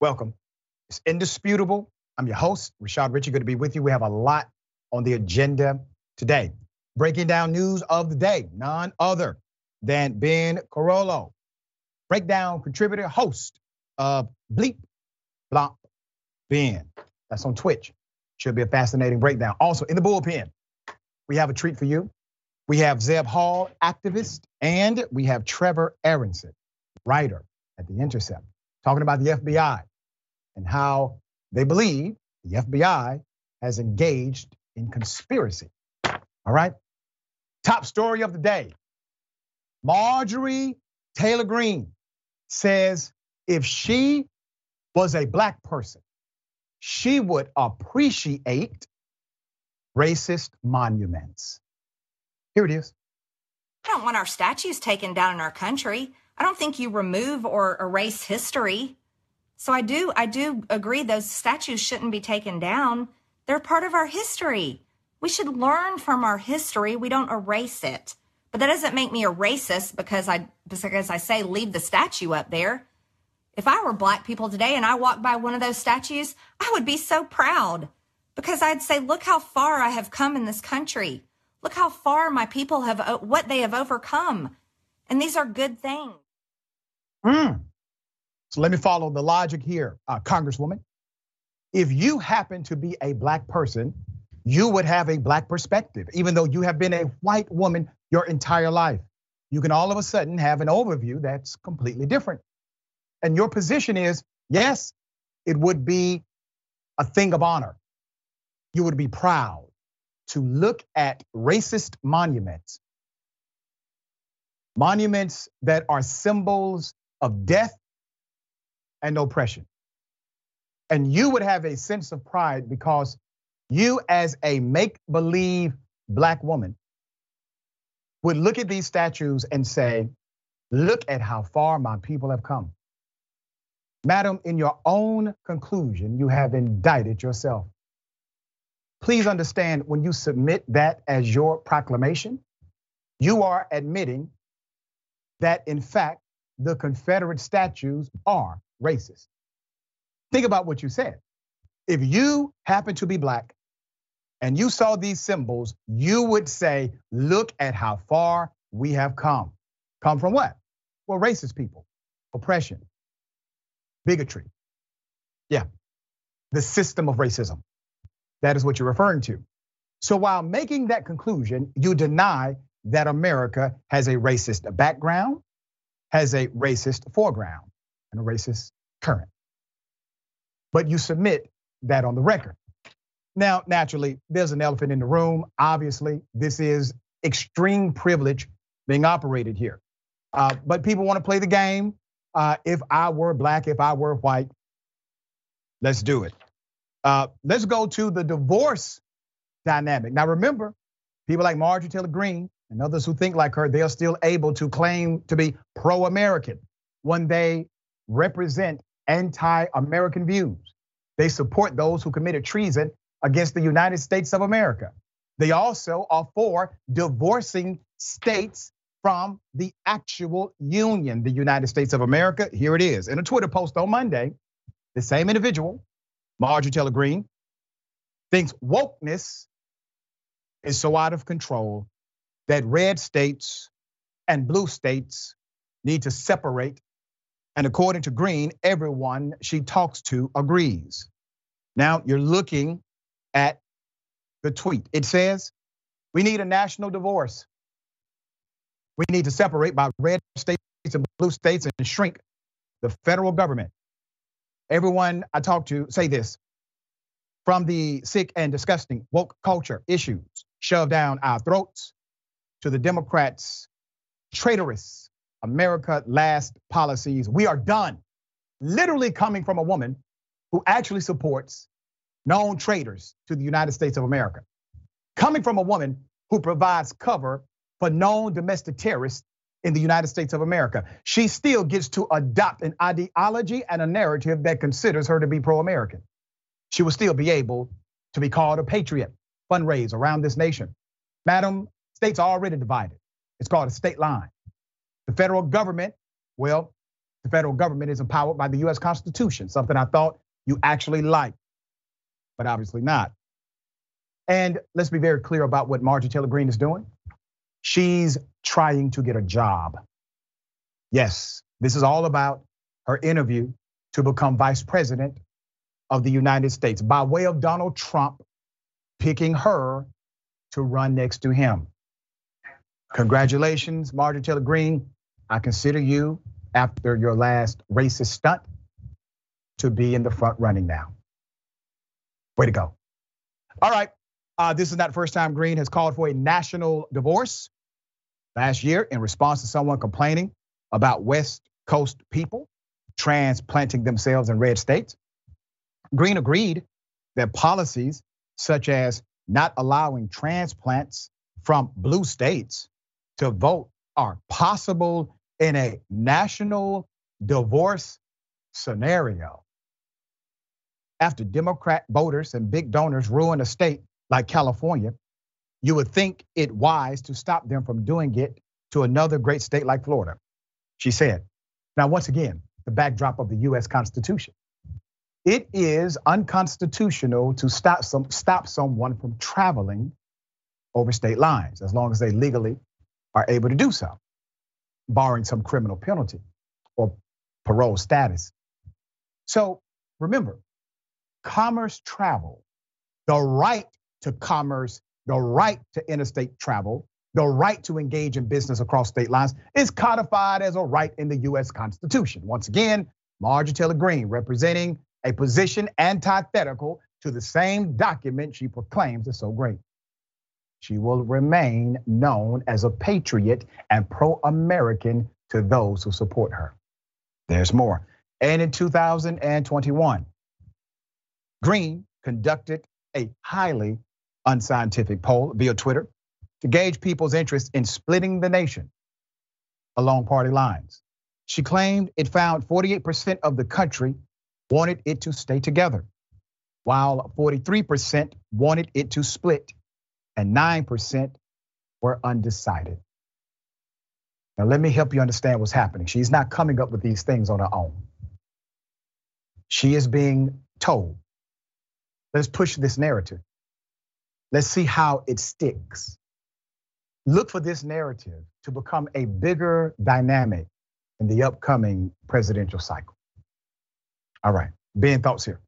Welcome. It's indisputable. I'm your host, Rashad Richey. Good to be with you. We have a lot on the agenda today. Breaking down news of the day, none other than Ben Carollo, breakdown contributor, host of Bleep Blop Ben. That's on Twitch. Should be a fascinating breakdown. Also, in the bullpen, we have a treat for you. We have Zeb Hall, activist, and we have Trevor Aaronson, writer at The Intercept, talking about the FBI and how they believe the FBI has engaged in conspiracy. All right? Top story of the day Marjorie Taylor Greene says if she was a black person, she would appreciate racist monuments. Here it is. I don't want our statues taken down in our country. I don't think you remove or erase history. So I do I do agree those statues shouldn't be taken down. They're part of our history. We should learn from our history. We don't erase it. But that doesn't make me a racist because I because I say leave the statue up there. If I were black people today and I walked by one of those statues, I would be so proud because I'd say, look how far I have come in this country. Look how far my people have, what they have overcome. And these are good things. Mm. So let me follow the logic here, uh, Congresswoman. If you happen to be a black person, you would have a black perspective, even though you have been a white woman your entire life. You can all of a sudden have an overview that's completely different. And your position is yes, it would be a thing of honor. You would be proud to look at racist monuments, monuments that are symbols of death and oppression. And you would have a sense of pride because you, as a make believe black woman, would look at these statues and say, Look at how far my people have come. Madam, in your own conclusion, you have indicted yourself. Please understand when you submit that as your proclamation, you are admitting that in fact the Confederate statues are racist. Think about what you said. If you happen to be black and you saw these symbols, you would say, look at how far we have come. Come from what? Well, racist people, oppression, bigotry. Yeah, the system of racism. That is what you're referring to. So while making that conclusion, you deny that America has a racist background, has a racist foreground, and a racist current. But you submit that on the record. Now, naturally, there's an elephant in the room. Obviously, this is extreme privilege being operated here. Uh, but people want to play the game. Uh, if I were black, if I were white, let's do it. Uh, let's go to the divorce dynamic. Now, remember, people like Marjorie Taylor Greene and others who think like her, they are still able to claim to be pro American when they represent anti American views. They support those who committed treason against the United States of America. They also are for divorcing states from the actual union, the United States of America. Here it is. In a Twitter post on Monday, the same individual Marjorie Taylor Greene, thinks wokeness is so out of control that red states and blue states need to separate. And according to Greene, everyone she talks to agrees. Now you're looking at the tweet. It says, We need a national divorce. We need to separate by red states and blue states and shrink the federal government everyone I talk to say this from the sick and disgusting woke culture issues shoved down our throats to the Democrats' traitorous America last policies. We are done. Literally coming from a woman who actually supports known traitors to the United States of America. Coming from a woman who provides cover for known domestic terrorists in the United States of America. She still gets to adopt an ideology and a narrative that considers her to be pro American. She will still be able to be called a patriot, fundraise around this nation. Madam, states are already divided. It's called a state line. The federal government, well, the federal government is empowered by the US Constitution, something I thought you actually liked, but obviously not. And let's be very clear about what Marjorie Taylor Greene is doing. She's trying to get a job. Yes, this is all about her interview to become vice president of the United States by way of Donald Trump picking her to run next to him. Congratulations, Marjorie Taylor Greene. I consider you, after your last racist stunt, to be in the front running now. Way to go. All right. Uh, this is not the first time Greene has called for a national divorce. Last year, in response to someone complaining about West Coast people transplanting themselves in red states, Greene agreed that policies such as not allowing transplants from blue states to vote are possible in a national divorce scenario. After Democrat voters and big donors ruin a state like California, you would think it wise to stop them from doing it to another great state like Florida. She said, now, once again, the backdrop of the US Constitution. It is unconstitutional to stop some stop someone from traveling over state lines as long as they legally are able to do so, barring some criminal penalty or parole status. So remember, commerce travel, the right to commerce, the right to interstate travel, the right to engage in business across state lines is codified as a right in the US Constitution. Once again, Marjorie Taylor Greene representing a position antithetical to the same document she proclaims is so great. She will remain known as a patriot and pro American to those who support her. There's more. And in 2021, Greene conducted a highly unscientific poll via Twitter to gauge people's interest in splitting the nation along party lines. She claimed it found 48% of the country wanted it to stay together, while 43% wanted it to split, and 9% were undecided. Now, let me help you understand what's happening. She's not coming up with these things on her own. She is being told, let's push this narrative. Let's see how it sticks. Look for this narrative to become a bigger dynamic in the upcoming presidential cycle. All right, Ben, thoughts here.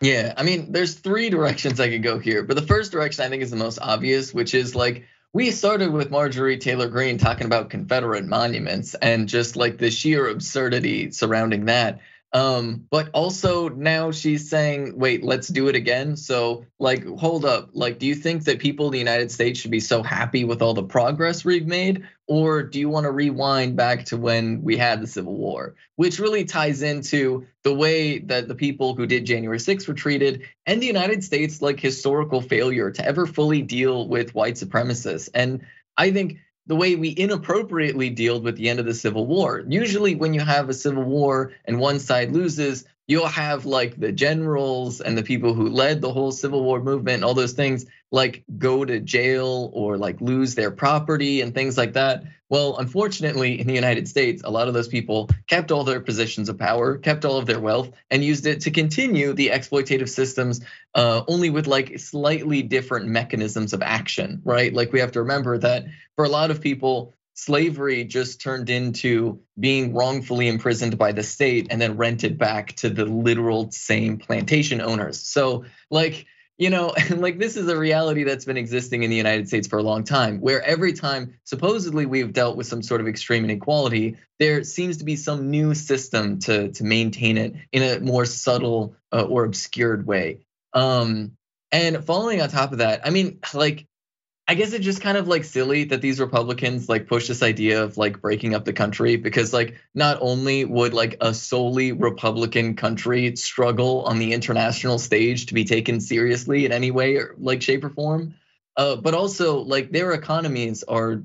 Yeah, I mean, there's three directions I could go here, but the first direction I think is the most obvious, which is like we started with Marjorie Taylor Greene talking about Confederate monuments and just like the sheer absurdity surrounding that. Um, but also now she's saying, wait, let's do it again. So, like, hold up. Like, do you think that people in the United States should be so happy with all the progress we've made? Or do you want to rewind back to when we had the Civil War? Which really ties into the way that the people who did January 6th were treated and the United States, like, historical failure to ever fully deal with white supremacists. And I think the way we inappropriately dealt with the end of the Civil War. Usually, when you have a civil war and one side loses, you'll have like the generals and the people who led the whole Civil War movement and all those things like go to jail or like lose their property and things like that. Well, unfortunately, in the United States, a lot of those people kept all their positions of power, kept all of their wealth, and used it to continue the exploitative systems, uh, only with like slightly different mechanisms of action, right? Like we have to remember that for a lot of people, slavery just turned into being wrongfully imprisoned by the state and then rented back to the literal same plantation owners. So, like, you know, like this is a reality that's been existing in the United States for a long time, where every time supposedly we've dealt with some sort of extreme inequality, there seems to be some new system to to maintain it in a more subtle uh, or obscured way. Um, and following on top of that, I mean, like I guess it's just kind of like silly that these Republicans like push this idea of like breaking up the country because like not only would like a solely Republican country struggle on the international stage to be taken seriously in any way or like shape or form, uh, but also like their economies are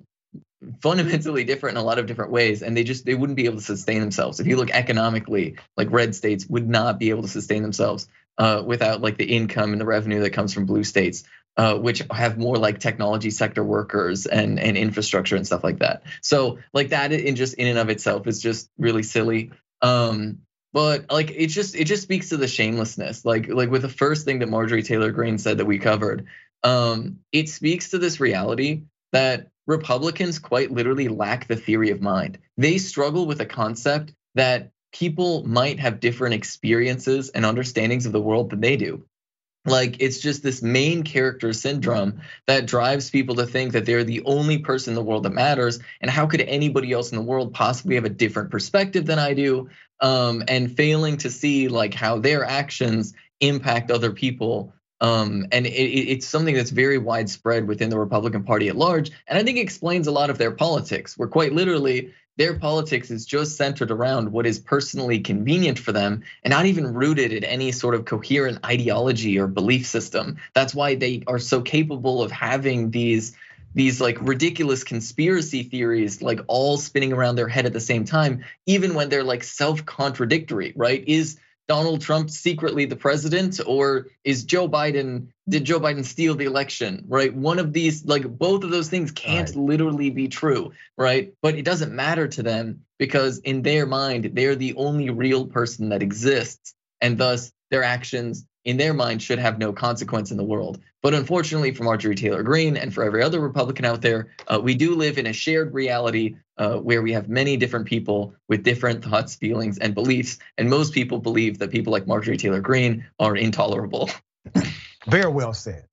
fundamentally different in a lot of different ways and they just they wouldn't be able to sustain themselves. If you look economically like red states would not be able to sustain themselves uh, without like the income and the revenue that comes from blue states uh, which have more like technology sector workers and and infrastructure and stuff like that. So like that in just in and of itself is just really silly. Um, but like it just it just speaks to the shamelessness. Like like with the first thing that Marjorie Taylor Greene said that we covered, um, it speaks to this reality that Republicans quite literally lack the theory of mind. They struggle with a concept that people might have different experiences and understandings of the world than they do. Like it's just this main character syndrome that drives people to think that they're the only person in the world that matters. And how could anybody else in the world possibly have a different perspective than I do? Um, and failing to see like how their actions impact other people. Um, and it, it's something that's very widespread within the Republican Party at large. And I think explains a lot of their politics, where quite literally their politics is just centered around what is personally convenient for them and not even rooted in any sort of coherent ideology or belief system. That's why they are so capable of having these these like ridiculous conspiracy theories like all spinning around their head at the same time even when they're like self-contradictory, right? Is Donald Trump secretly the president or is Joe Biden did Joe Biden steal the election, right? One of these like both of those things can't right. literally be true, right? But it doesn't matter to them because in their mind they're the only real person that exists and thus their actions in their mind should have no consequence in the world. But unfortunately for Marjorie Taylor Greene and for every other Republican out there, uh, we do live in a shared reality uh, where we have many different people with different thoughts, feelings, and beliefs. And most people believe that people like Marjorie Taylor Greene are intolerable. Very well said.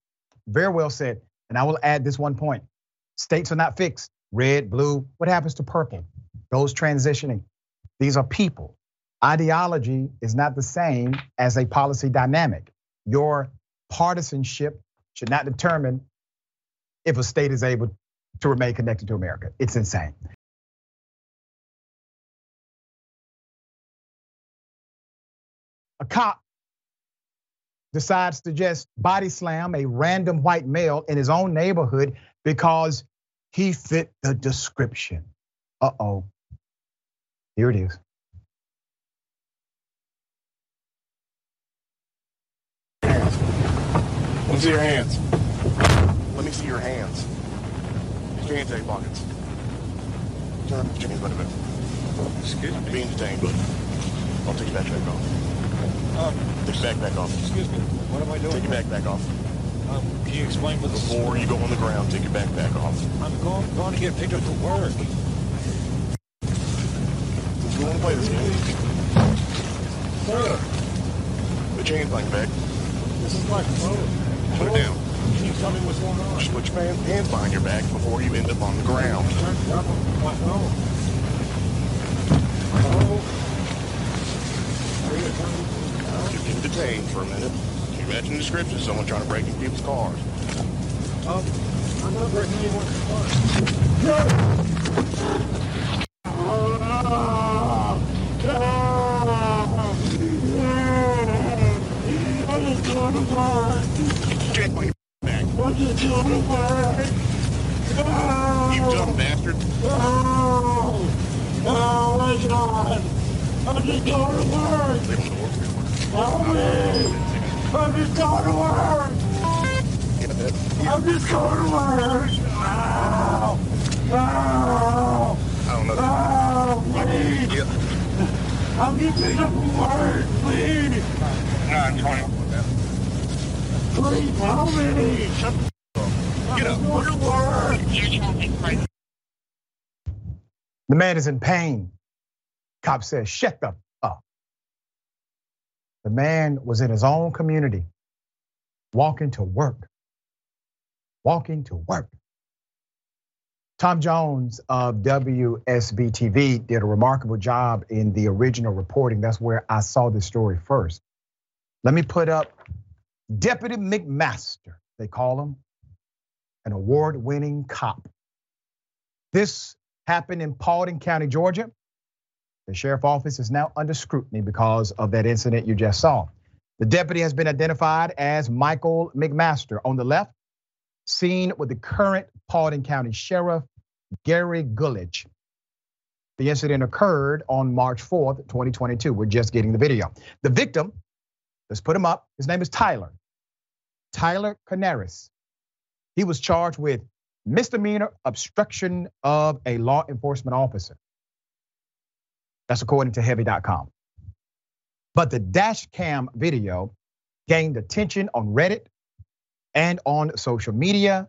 Very well said. And I will add this one point states are not fixed red, blue. What happens to purple? Those transitioning. These are people ideology is not the same as a policy dynamic. Your partisanship should not determine if a state is able to remain connected to America. It's insane. A cop decides to just body slam a random white male in his own neighborhood because he fit the description. Uh oh. Here it is. Let me see your hands. Let me see your hands. Put your hands in your pockets. Turn up, put your hands by the bed. Excuse me. Being detained, but I'll take your backpack off. Um, take your backpack off. Excuse me. What am I doing? Take your backpack off. Um, can you explain what Before you go on the ground, take your backpack off. I'm going, going to get picked up for work. Let's go to play this game. Sir. Put your your back. This is my phone. Put it down. Can you tell me what's going on? Just put your hands behind your back before you end up on the ground. My phone. You've been detained for a minute. Can you imagine the description? Someone trying to break into people's cars. Um, I'm not breaking anyone's cars. car. You dumb bastard. Oh, oh my God. I'm just going to work. Help me. I'm just going to work. I'm just going to work. Ow. Ow. I don't know. Ow, please. Yeah. I'm just picked up work, please. 920. Please help me. Shut Get up. Work. The man is in pain. Cop says, shut the up. The man was in his own community, walking to work. Walking to work. Tom Jones of WSB TV did a remarkable job in the original reporting. That's where I saw this story first. Let me put up Deputy McMaster, they call him, an award winning cop. This happened in Paulding County, Georgia. The sheriff office is now under scrutiny because of that incident you just saw. The deputy has been identified as Michael McMaster on the left, seen with the current Paulding County Sheriff, Gary Gulledge. The incident occurred on March 4th, 2022. We're just getting the video. The victim, let's put him up. His name is Tyler. Tyler Canaris He was charged with misdemeanor obstruction of a law enforcement officer. That's according to heavy.com. But the dash cam video gained attention on Reddit and on social media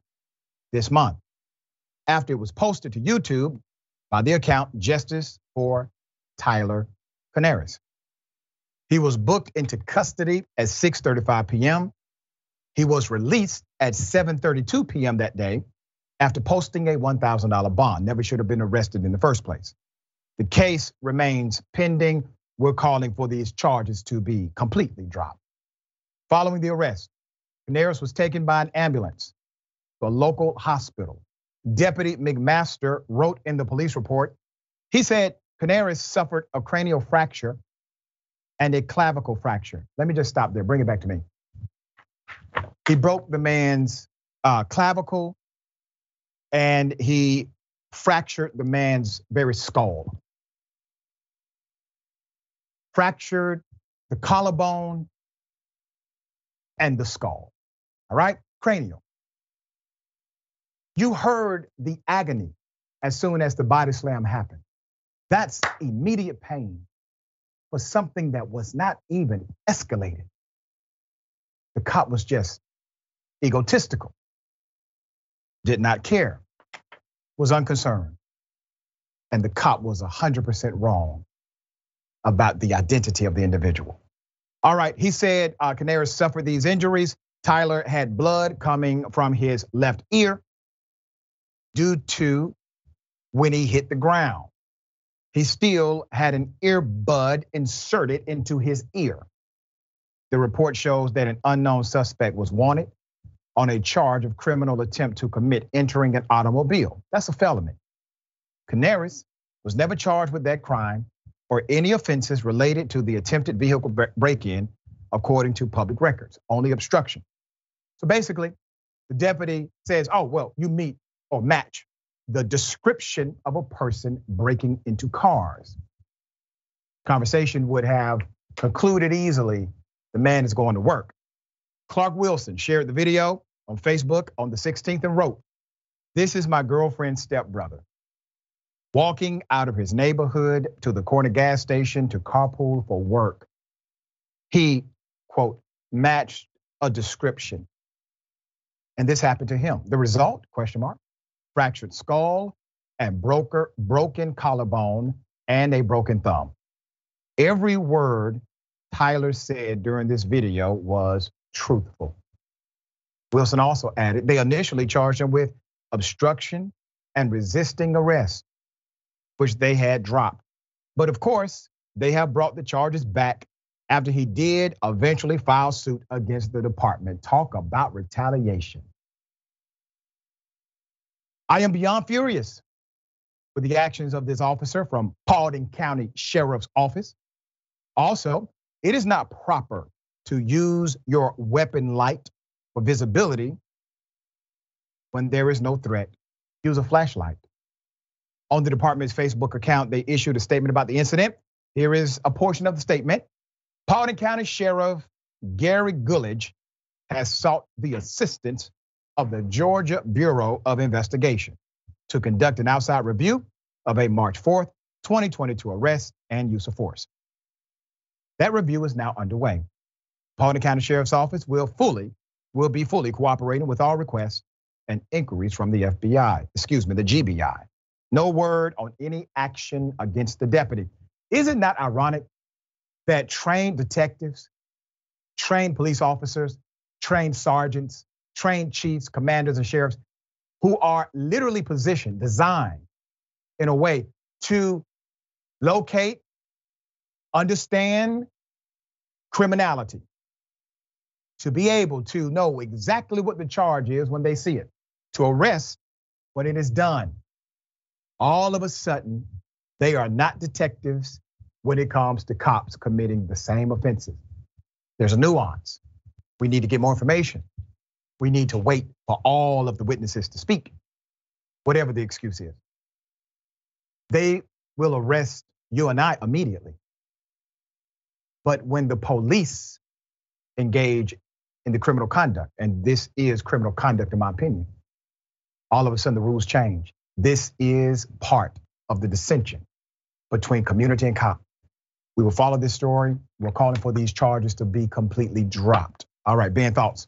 this month after it was posted to YouTube by the account Justice for Tyler Canaris. He was booked into custody at 6:35 p.m. He was released at 7:32 p.m. that day after posting a $1,000 bond. Never should have been arrested in the first place. The case remains pending. We're calling for these charges to be completely dropped. Following the arrest, Canaris was taken by an ambulance to a local hospital. Deputy McMaster wrote in the police report, he said Canaris suffered a cranial fracture and a clavicle fracture. Let me just stop there, bring it back to me. He broke the man's uh, clavicle and he fractured the man's very skull. Fractured the collarbone and the skull. All right, cranial. You heard the agony as soon as the body slam happened. That's immediate pain for something that was not even escalated. The cop was just egotistical, did not care, was unconcerned. And the cop was 100% wrong about the identity of the individual. All right, he said uh, Canaris suffered these injuries. Tyler had blood coming from his left ear due to when he hit the ground. He still had an earbud inserted into his ear. The report shows that an unknown suspect was wanted on a charge of criminal attempt to commit entering an automobile. That's a felony. Canaris was never charged with that crime or any offenses related to the attempted vehicle break in, according to public records, only obstruction. So basically, the deputy says, oh, well, you meet or match the description of a person breaking into cars. Conversation would have concluded easily the man is going to work. Clark Wilson shared the video on Facebook on the 16th and wrote, This is my girlfriend's stepbrother. Walking out of his neighborhood to the corner gas station to carpool for work. He, quote, matched a description. And this happened to him. The result, question mark, fractured skull and broker, broken collarbone and a broken thumb. Every word Tyler said during this video was truthful. Wilson also added they initially charged him with obstruction and resisting arrest, which they had dropped. But of course, they have brought the charges back after he did eventually file suit against the department. Talk about retaliation. I am beyond furious with the actions of this officer from Paulding County Sheriff's Office. Also, it is not proper to use your weapon light for visibility when there is no threat. Use a flashlight. On the department's Facebook account, they issued a statement about the incident. Here is a portion of the statement. Paulding County Sheriff Gary Gulledge has sought the assistance of the Georgia Bureau of Investigation to conduct an outside review of a March 4th, 2022 arrest and use of force. That review is now underway. Paulding County Sheriff's Office will fully will be fully cooperating with all requests and inquiries from the FBI, excuse me, the GBI. No word on any action against the deputy. Is it not ironic that trained detectives, trained police officers, trained sergeants, trained chiefs, commanders, and sheriffs who are literally positioned, designed in a way to locate, understand criminality, to be able to know exactly what the charge is when they see it, to arrest when it is done. All of a sudden, they are not detectives when it comes to cops committing the same offenses. There's a nuance. We need to get more information we need to wait for all of the witnesses to speak, whatever the excuse is. They will arrest you and I immediately. But when the police engage in the criminal conduct, and this is criminal conduct in my opinion, all of a sudden the rules change. This is part of the dissension between community and cop. We will follow this story. We're calling for these charges to be completely dropped. All right, Ben, thoughts?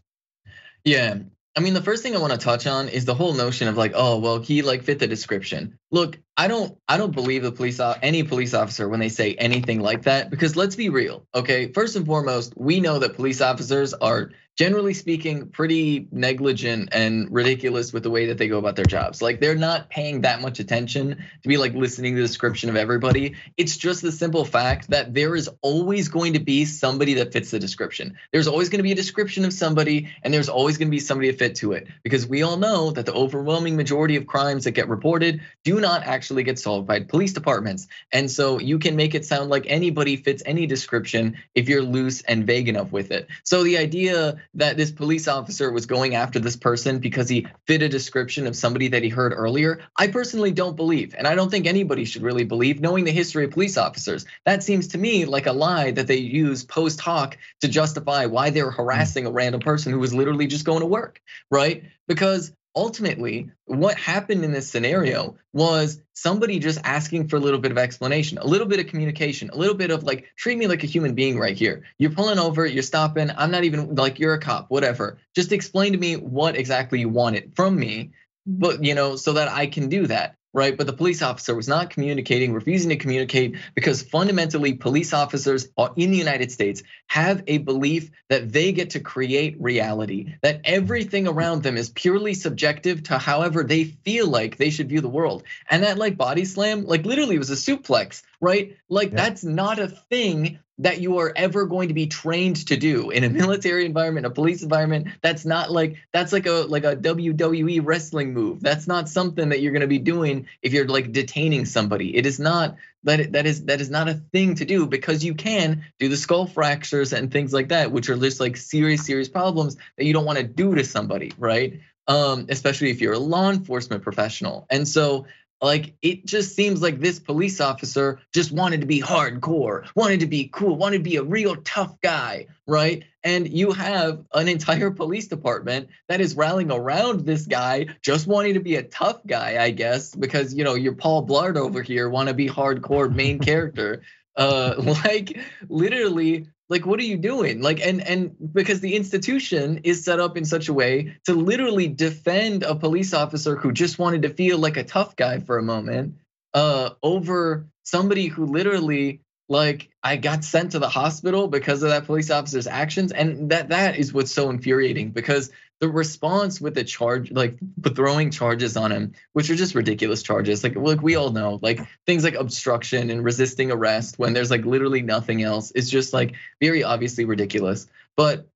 Yeah, I mean, the first thing I want to touch on is the whole notion of like, oh, well, he like fit the description. Look, I don't, I don't believe the police, any police officer when they say anything like that, because let's be real, okay? First and foremost, we know that police officers are generally speaking, pretty negligent and ridiculous with the way that they go about their jobs. Like they're not paying that much attention to be like listening to the description of everybody. It's just the simple fact that there is always going to be somebody that fits the description. There's always going to be a description of somebody, and there's always going to be somebody to fit to it. Because we all know that the overwhelming majority of crimes that get reported do not actually get solved by police departments. And so you can make it sound like anybody fits any description if you're loose and vague enough with it. So the idea that this police officer was going after this person because he fit a description of somebody that he heard earlier, I personally don't believe. And I don't think anybody should really believe, knowing the history of police officers. That seems to me like a lie that they use post hoc to justify why they're harassing a random person who was literally just going to work, right? Because ultimately, what happened in this scenario was somebody just asking for a little bit of explanation, a little bit of communication, a little bit of like, treat me like a human being right here. You're pulling over, you're stopping. I'm not even like, you're a cop, whatever. Just explain to me what exactly you wanted from me, but you know, so that I can do that right? But the police officer was not communicating, refusing to communicate because fundamentally police officers in the United States have a belief that they get to create reality, that everything around them is purely subjective to however they feel like they should view the world. And that like body slam, like literally was a suplex, right? Like yeah. that's not a thing that you are ever going to be trained to do in a military environment, a police environment. That's not like that's like a like a WWE wrestling move. That's not something that you're going to be doing if you're like detaining somebody. It is not that that is that is not a thing to do because you can do the skull fractures and things like that, which are just like serious serious problems that you don't want to do to somebody, right? Um, especially if you're a law enforcement professional. And so like it just seems like this police officer just wanted to be hardcore, wanted to be cool, wanted to be a real tough guy, right? And you have an entire police department that is rallying around this guy, just wanting to be a tough guy, I guess, because you know you're Paul Blart over here, want to be hardcore main character. Uh, like literally like what are you doing? Like and and because the institution is set up in such a way to literally defend a police officer who just wanted to feel like a tough guy for a moment uh over somebody who literally like I got sent to the hospital because of that police officer's actions. And that that is what's so infuriating because the response with the charge, like throwing charges on him, which are just ridiculous charges. Like, look, we all know, like things like obstruction and resisting arrest when there's like literally nothing else is just like very obviously ridiculous. But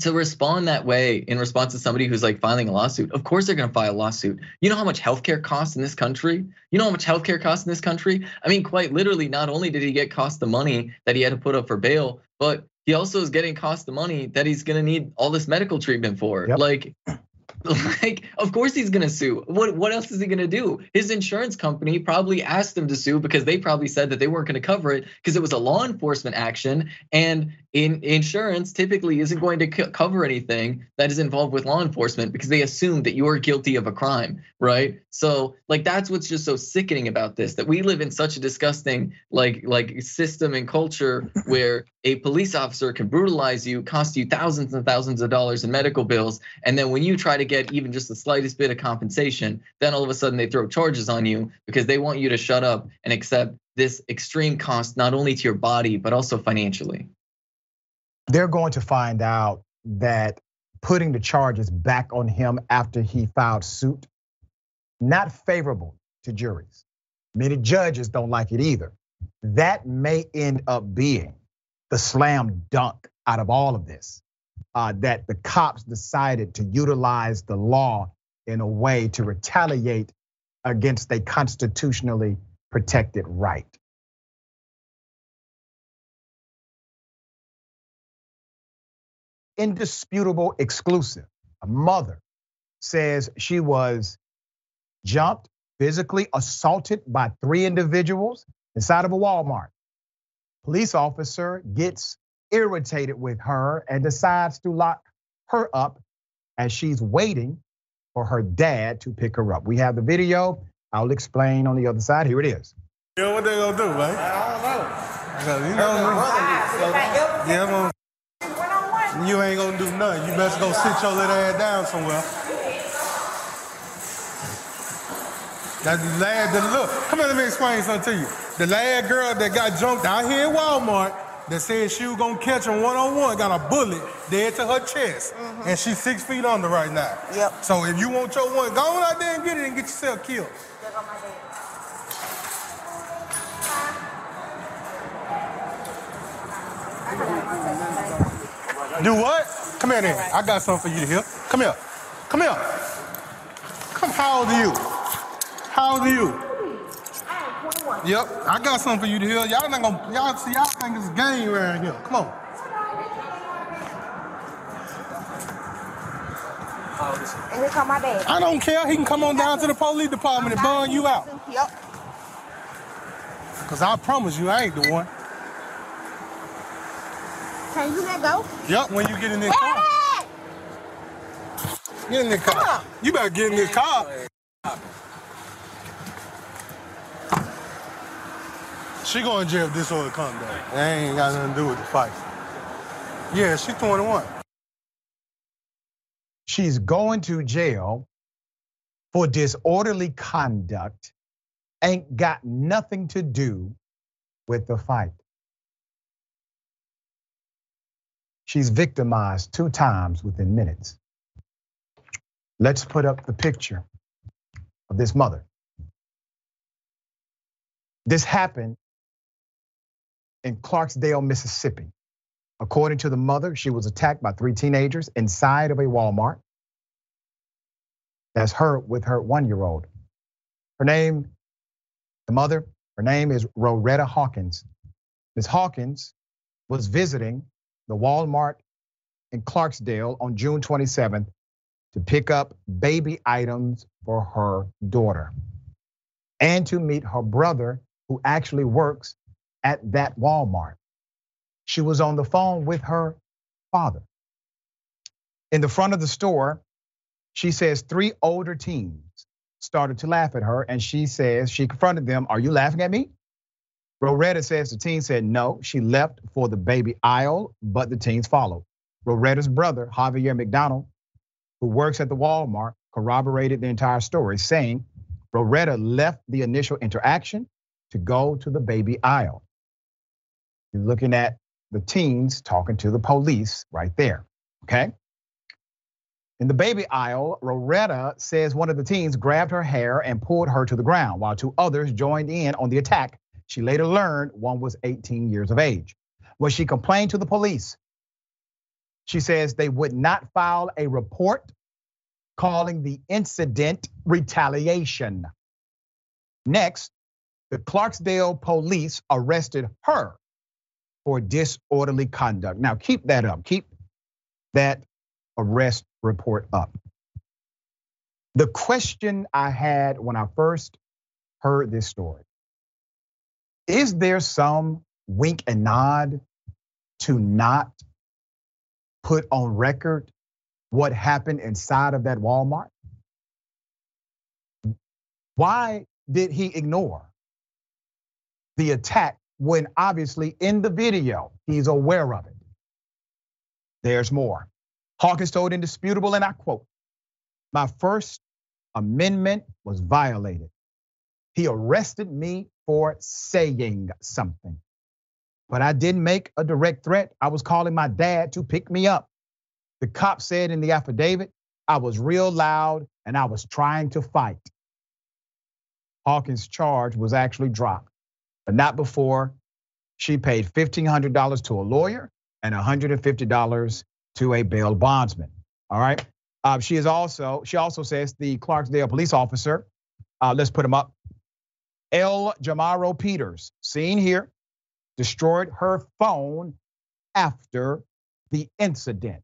to respond that way in response to somebody who's like filing a lawsuit, of course they're going to file a lawsuit. You know how much healthcare costs in this country? You know how much healthcare costs in this country? I mean, quite literally, not only did he get cost the money that he had to put up for bail, but he also is getting cost the money that he's going to need all this medical treatment for. Yep. Like, like of course he's going to sue. What what else is he going to do? His insurance company probably asked him to sue because they probably said that they weren't going to cover it because it was a law enforcement action and in insurance typically isn't going to cover anything that is involved with law enforcement because they assume that you're guilty of a crime, right? So like that's what's just so sickening about this that we live in such a disgusting like like system and culture where a police officer can brutalize you, cost you thousands and thousands of dollars in medical bills, and then when you try to get even just the slightest bit of compensation, then all of a sudden they throw charges on you because they want you to shut up and accept this extreme cost not only to your body but also financially they're going to find out that putting the charges back on him after he filed suit, not favorable to juries. Many judges don't like it either. That may end up being the slam dunk out of all of this. Uh, that the cops decided to utilize the law in a way to retaliate against a constitutionally protected right. Indisputable exclusive. A mother says she was jumped, physically assaulted by three individuals inside of a Walmart. Police officer gets irritated with her and decides to lock her up as she's waiting for her dad to pick her up. We have the video. I'll explain on the other side. Here it is. You know what they gonna do, man? I don't know. You know, yeah, gonna, you ain't gonna do nothing. You best go sit your little ass down somewhere. That lad, the look. Come here, let me explain something to you. The lad girl that got jumped out here in Walmart that said she was gonna catch him one on one got a bullet dead to her chest, mm-hmm. and she's six feet under right now. Yep. So if you want your one, go on out there and get it and get yourself killed. Do what? Come here, then. I got something for you to hear. Come here. Come here. Come. How old are you? How old are you? Yep, I got something for you to hear. Y'all not gonna, y'all see, y'all think it's a game around here. Come on. And here come my dad. I don't care. He can come on down to the police department and burn you out. Yep. Cause I promise you, I ain't the one. Can you let go? Yep, when you get in this car. Get in the car. You better get in this car. She going to jail if this order come down. That ain't got nothing to do with the fight. Yeah, she's 21. She's going to jail for disorderly conduct, ain't got nothing to do with the fight. She's victimized two times within minutes. Let's put up the picture of this mother. This happened in Clarksdale, Mississippi. According to the mother, she was attacked by three teenagers inside of a Walmart. That's her with her one year old. Her name, the mother, her name is Roretta Hawkins. Ms. Hawkins was visiting the Walmart in Clarksdale on June 27th to pick up baby items for her daughter and to meet her brother, who actually works at that Walmart. She was on the phone with her father. In the front of the store, she says three older teens started to laugh at her, and she says she confronted them, Are you laughing at me? Roretta says the teen said no. She left for the baby aisle, but the teens followed. Roretta's brother, Javier McDonald, who works at the Walmart, corroborated the entire story, saying Roretta left the initial interaction to go to the baby aisle. You're looking at the teens talking to the police right there, okay? In the baby aisle, Roretta says one of the teens grabbed her hair and pulled her to the ground, while two others joined in on the attack. She later learned one was 18 years of age. When she complained to the police, she says they would not file a report calling the incident retaliation. Next, the Clarksdale police arrested her for disorderly conduct. Now, keep that up. Keep that arrest report up. The question I had when I first heard this story is there some wink and nod to not put on record what happened inside of that Walmart? Why did he ignore the attack when obviously in the video he's aware of it. There's more. Hawkins told indisputable, and I quote, my first amendment was violated. He arrested me for saying something. But I didn't make a direct threat. I was calling my dad to pick me up. The cop said in the affidavit, I was real loud and I was trying to fight. Hawkins' charge was actually dropped but not before she paid $1,500 to a lawyer and $150 to a bail bondsman. All right. Uh, she is also, she also says the Clarksdale police officer, uh, let's put him up, El Jamaro Peters, seen here, destroyed her phone after the incident.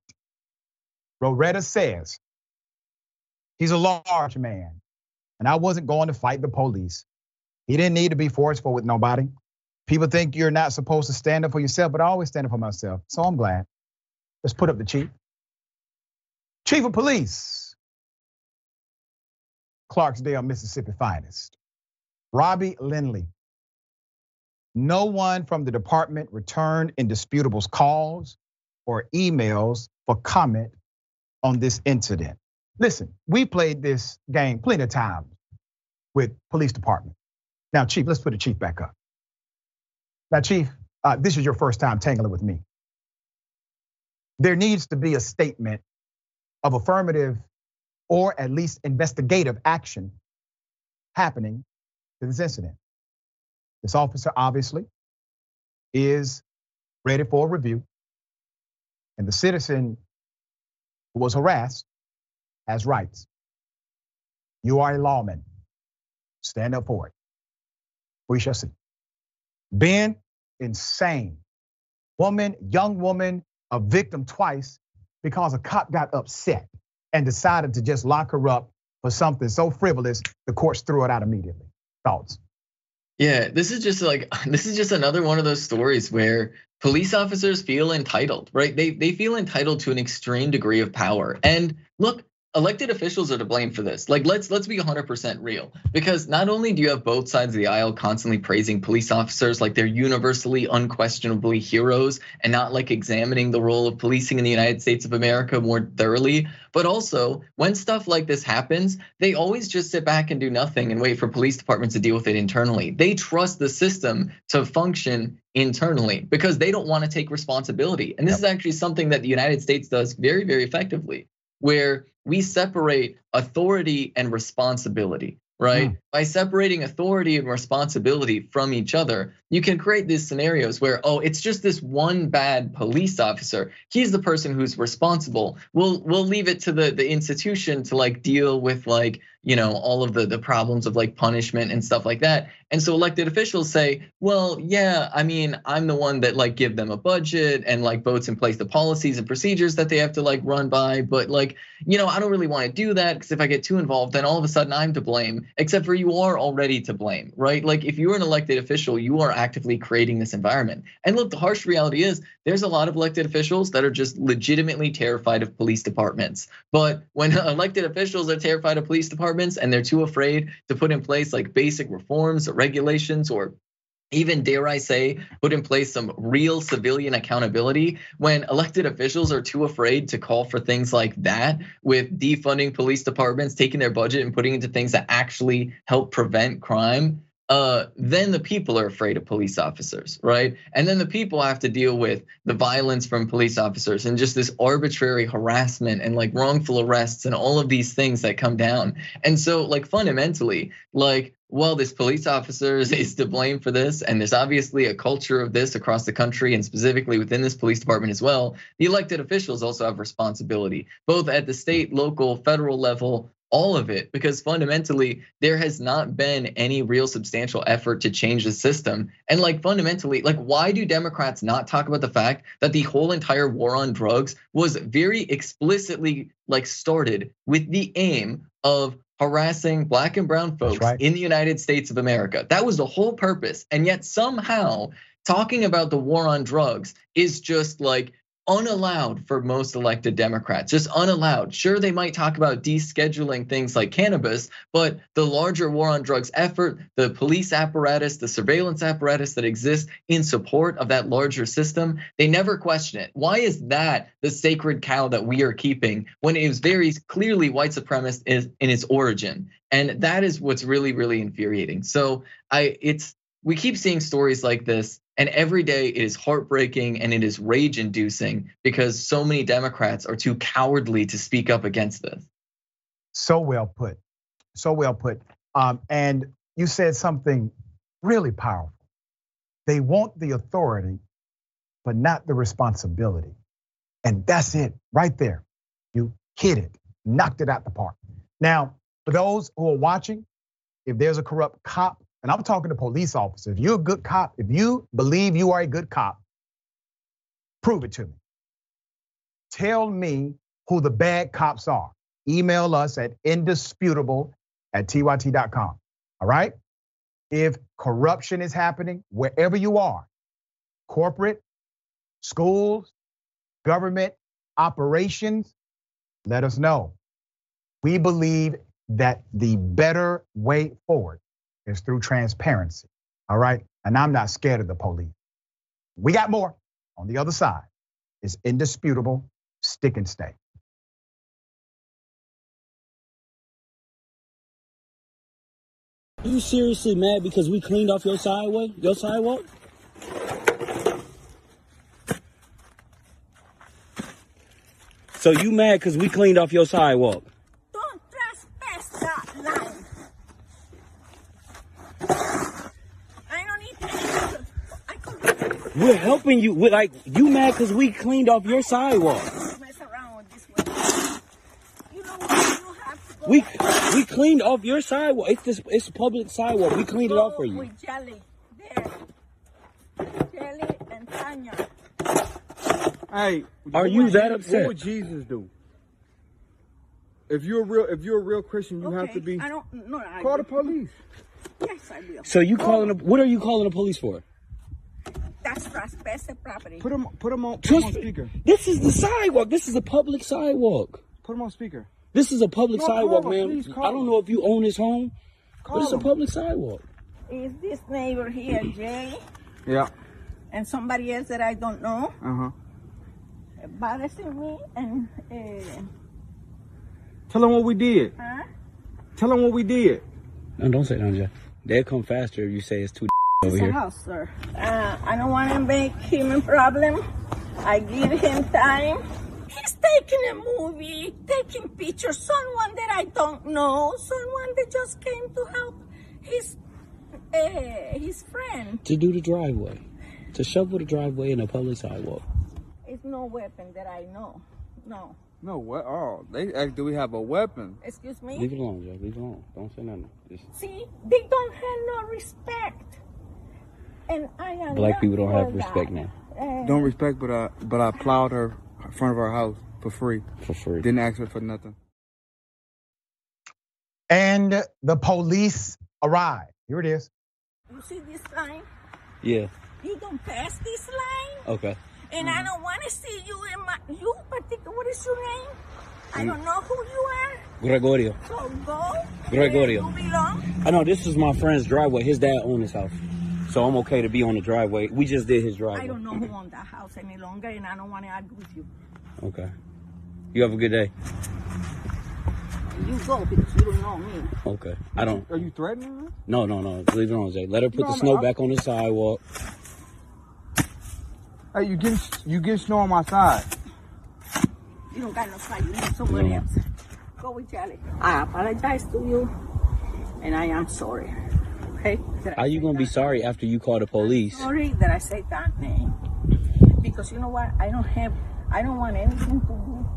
Roretta says, he's a large man, and I wasn't going to fight the police. He didn't need to be forceful with nobody. People think you're not supposed to stand up for yourself, but I always stand up for myself. So I'm glad. Let's put up the chief. Chief of police, Clarksdale, Mississippi finest. Robbie Lindley. No one from the department returned indisputable's calls or emails for comment on this incident. Listen, we played this game plenty of times with police department. Now, Chief, let's put the chief back up. Now, Chief, uh, this is your first time tangling with me. There needs to be a statement of affirmative or at least investigative action happening to this incident. This officer obviously is ready for a review, and the citizen who was harassed has rights. You are a lawman. Stand up for it. We shall see. Ben, insane. Woman, young woman, a victim twice because a cop got upset and decided to just lock her up for something so frivolous, the courts threw it out immediately. Thoughts? Yeah, this is just like this is just another one of those stories where police officers feel entitled, right? They they feel entitled to an extreme degree of power. And look, elected officials are to blame for this. Like let's let's be 100% real because not only do you have both sides of the aisle constantly praising police officers like they're universally unquestionably heroes and not like examining the role of policing in the United States of America more thoroughly, but also when stuff like this happens, they always just sit back and do nothing and wait for police departments to deal with it internally. They trust the system to function internally because they don't want to take responsibility. And this yep. is actually something that the United States does very very effectively where we separate authority and responsibility, right? Mm. By separating authority and responsibility from each other, you can create these scenarios where, oh, it's just this one bad police officer. He's the person who's responsible. We'll we'll leave it to the the institution to like deal with like you know all of the the problems of like punishment and stuff like that. And so elected officials say well yeah i mean i'm the one that like give them a budget and like votes in place the policies and procedures that they have to like run by but like you know i don't really want to do that because if i get too involved then all of a sudden i'm to blame except for you are already to blame right? Like if you're an elected official you are actively creating this environment. And look the harsh reality is there's a lot of elected officials that are just legitimately terrified of police departments. But when elected officials are terrified of police departments departments and they're too afraid to put in place like basic reforms or regulations or even dare I say, put in place some real civilian accountability when elected officials are too afraid to call for things like that with defunding police departments, taking their budget and putting into things that actually help prevent crime uh, then the people are afraid of police officers, right? And then the people have to deal with the violence from police officers and just this arbitrary harassment and like wrongful arrests and all of these things that come down. And so, like, fundamentally, like, well, this police officer is to blame for this, and there's obviously a culture of this across the country and specifically within this police department as well. The elected officials also have responsibility, both at the state, local, federal level, all of it because fundamentally there has not been any real substantial effort to change the system. And like fundamentally like why do democrats not talk about the fact that the whole entire war on drugs was very explicitly like started with the aim of harassing black and brown folks right. in the united states of america? That was the whole purpose. And yet somehow talking about the war on drugs is just like unallowed for most elected Democrats, just unallowed. Sure, they might talk about descheduling things like cannabis, but the larger war on drugs effort, the police apparatus, the surveillance apparatus that exists in support of that larger system, they never question it. Why is that the sacred cow that we are keeping when it was very clearly white supremacist in its origin? And that is what's really, really infuriating. So I it's we keep seeing stories like this and every day it is heartbreaking and it is rage inducing because so many Democrats are too cowardly to speak up against this. So well put. So well put. Um, and you said something really powerful. They want the authority, but not the responsibility. And that's it right there. You hit it, knocked it out the park. Now, for those who are watching, if there's a corrupt cop and I'm talking to police officers. If you're a good cop, if you believe you are a good cop, prove it to me. Tell me who the bad cops are. Email us at indisputable at tyt.com. All right? If corruption is happening wherever you are, corporate, schools, government, operations, let us know. We believe that the better way forward is through transparency. All right. And I'm not scared of the police. We got more on the other side. It's indisputable. Stick and stay. You seriously mad because we cleaned off your sidewalk? Your sidewalk? So you mad because we cleaned off your sidewalk? Don't trespass that line. I don't need to. I could We're helping you. We're like you mad because we cleaned off your sidewalk. mess around with this way. You know? You have to go. We we cleaned off your sidewalk. It's this it's public sidewalk. We cleaned it off for you. With Jelly. There. Jelly and Tanya. Hey, Are you that Je- upset? What would Jesus do? If you're a real, if you're a real Christian, you have to be. I don't. No, I Call the police. Yes, I will. So you calling oh. the, what are you calling the police for? That's trespass the property. Put them, put them on, put 'em on speaker. This is the sidewalk. This is a public sidewalk. Put them on speaker. This is a public No, sidewalk, him, man. I don't know if you own this home, but Call it's a public sidewalk. Is this neighbor here, Jay, Yeah. and somebody else that I don't know, Uh huh. bothering me and uh, Tell them what we did. huh? Tell them what we did. No, don't say that, Jeff. They'll come faster if you say it's too over here. house, sir. Uh, I don't want to make him a problem. I give him time. He's taking a movie, taking pictures. Someone that I don't know, someone that just came to help his uh, his friend. To do the driveway, to shovel the driveway in a public sidewalk. It's no weapon that I know. No. No, what? Oh, they asked, do we have a weapon? Excuse me. Leave it alone, Jeff. Leave it alone. Don't say nothing. Just, See, they don't have no respect. And I am black people don't have respect that. now Don't respect, but I, but I plowed her in front of our house for free. for free. Didn't ask her for nothing. And the police arrive. Here it is. You see this line? Yeah. You don't pass this line, Okay. and Mm-hmm. I don't want to see you in my. You particular. What is your name? Mm. I don't know who you are. Gregorio. So go. Gregorio. where You belong. I know this is my friend's driveway. His dad owned this house, so I'm okay to be on the driveway. We just did his driveway. I don't know who owned that house any longer, and I don't want to argue with you. Okay. You have a good day. You go because you don't know me. Okay. I don't. Are you threatening her? No, no, no. Leave it alone, Jay. Let her put No, the I'm- snow I'm- back on the sidewalk. Hey, you get you getting snow on my side. You don't got no side. You need somebody No. else. Go with Charlie. I apologize to you, and I am sorry. Okay? That I you gonna be that. sorry after you call the police? I'm sorry that I said that name. Because you know what? I don't have, I don't want anything to do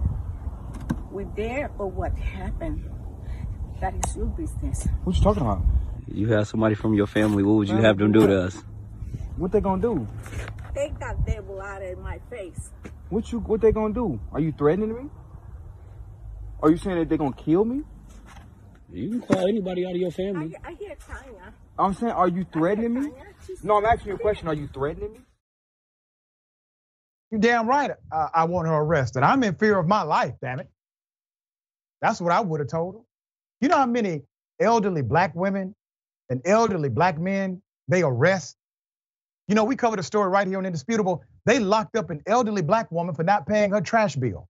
with there or what happened. That is your business. What you talking about? You have somebody from your family. What would you have them do to us? What they gonna do? Take that devil out of my face. What you what they gonna do? Are you threatening me? Are you saying that they gonna kill me? You can call anybody out of your I, family. I hear Tanya. I'm saying, are you threatening me? No, I'm asking you a question. Are you threatening me? You damn right. Uh, I want her arrested. I'm in fear of my life. Damn it. That's what I would have told her. You know how many elderly black women and elderly black men they arrest? You know, we covered a story right here on Indisputable. They locked up an elderly black woman for not paying her trash bill.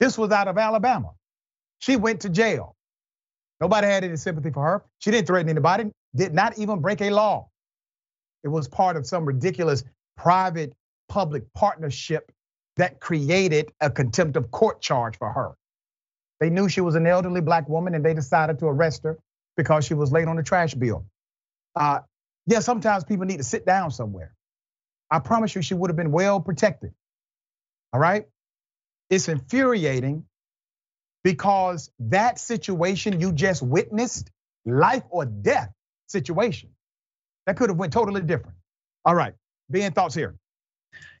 This was out of Alabama. She went to jail. Nobody had any sympathy for her. She didn't threaten anybody, did not even break a law. It was part of some ridiculous private public partnership that created a contempt of court charge for her. They knew she was an elderly black woman and they decided to arrest her because she was late on the trash bill. Uh, yeah, sometimes people need to sit down somewhere. I promise you, she would have been well protected. All right? It's infuriating because that situation you just witnessed, life or death situation, that could have went totally different. All right, Ben thoughts here.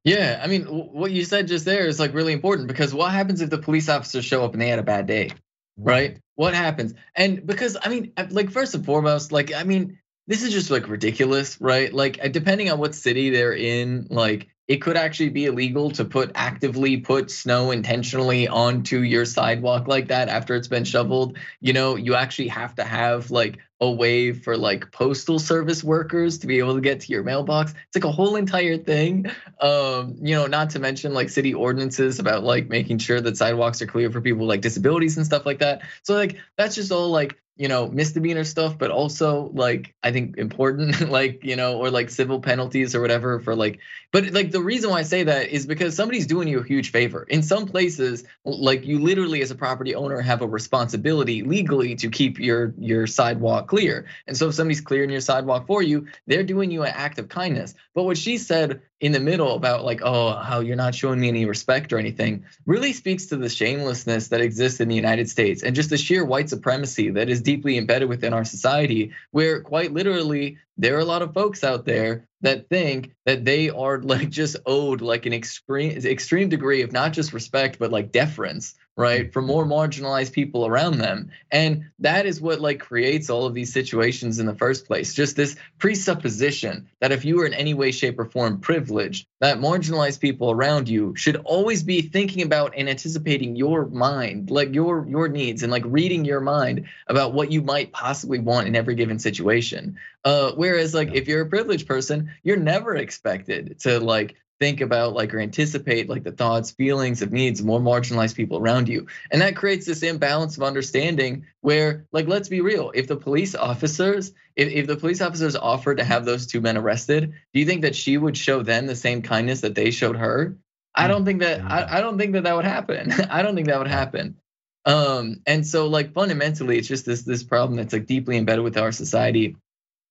Yeah, I mean, what you said just there is like really important because what happens if the police officers show up and they had a bad day, right? What happens? And because I mean, uh, like first and foremost, like I mean, this is just like ridiculous, right? Like uh, depending on what city they're in, like it could actually be illegal to put actively put snow intentionally onto your sidewalk like that after it's been shoveled. You know, you actually have to have like a way for like postal service workers to be able to get to your mailbox. It's like a whole entire thing. Um, you know, not to mention like city ordinances about like making sure that sidewalks are clear for people with like disabilities and stuff like that. So like that's just all like you know misdemeanor stuff but also like i think important like you know or like civil penalties or whatever for like but like the reason why i say that is because somebody's doing you a huge favor. In some places like you literally as a property owner have a responsibility legally to keep your your sidewalk clear. And so if somebody's clearing your sidewalk for you they're doing you an act of kindness. But what she said in the middle about like oh how you're not showing me any respect or anything really speaks to the shamelessness that exists in the united states and just the sheer white supremacy that is deeply embedded within our society where quite literally there are a lot of folks out there that think that they are like just owed like an extreme extreme degree of not just respect but like deference right for more marginalized people around them. And that is what like creates all of these situations in the first place. Just this presupposition that if you are in any way shape or form privileged that marginalized people around you should always be thinking about and anticipating your mind like your your needs and like reading your mind about what you might possibly want in every given situation. Uh whereas like if you're a privileged person you're never expected to like think about like or anticipate like the thoughts feelings of needs of more marginalized people around you. And that creates this imbalance of understanding where like let's be real if the police officers if, if the police officers offered to have those two men arrested do you think that she would show them the same kindness that they showed her? I don't think that i, I don't think that that would happen. I don't think that would happen. Um and so like fundamentally it's just this this problem that's like deeply embedded with our society.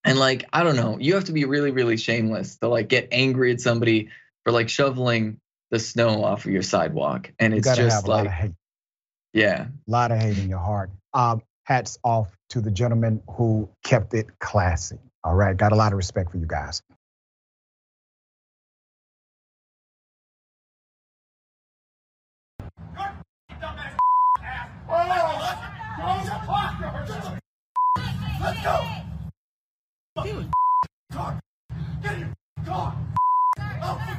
And like i don't know you have to be really really shameless to like get angry at somebody for like shoveling the snow off of your sidewalk and it's just have a lot like of hate. yeah A lot of hate in your heart. Um, hats off to the gentleman who kept it classy. All right, got a lot of respect for you guys. Let's go! Get in your car! I'll fucking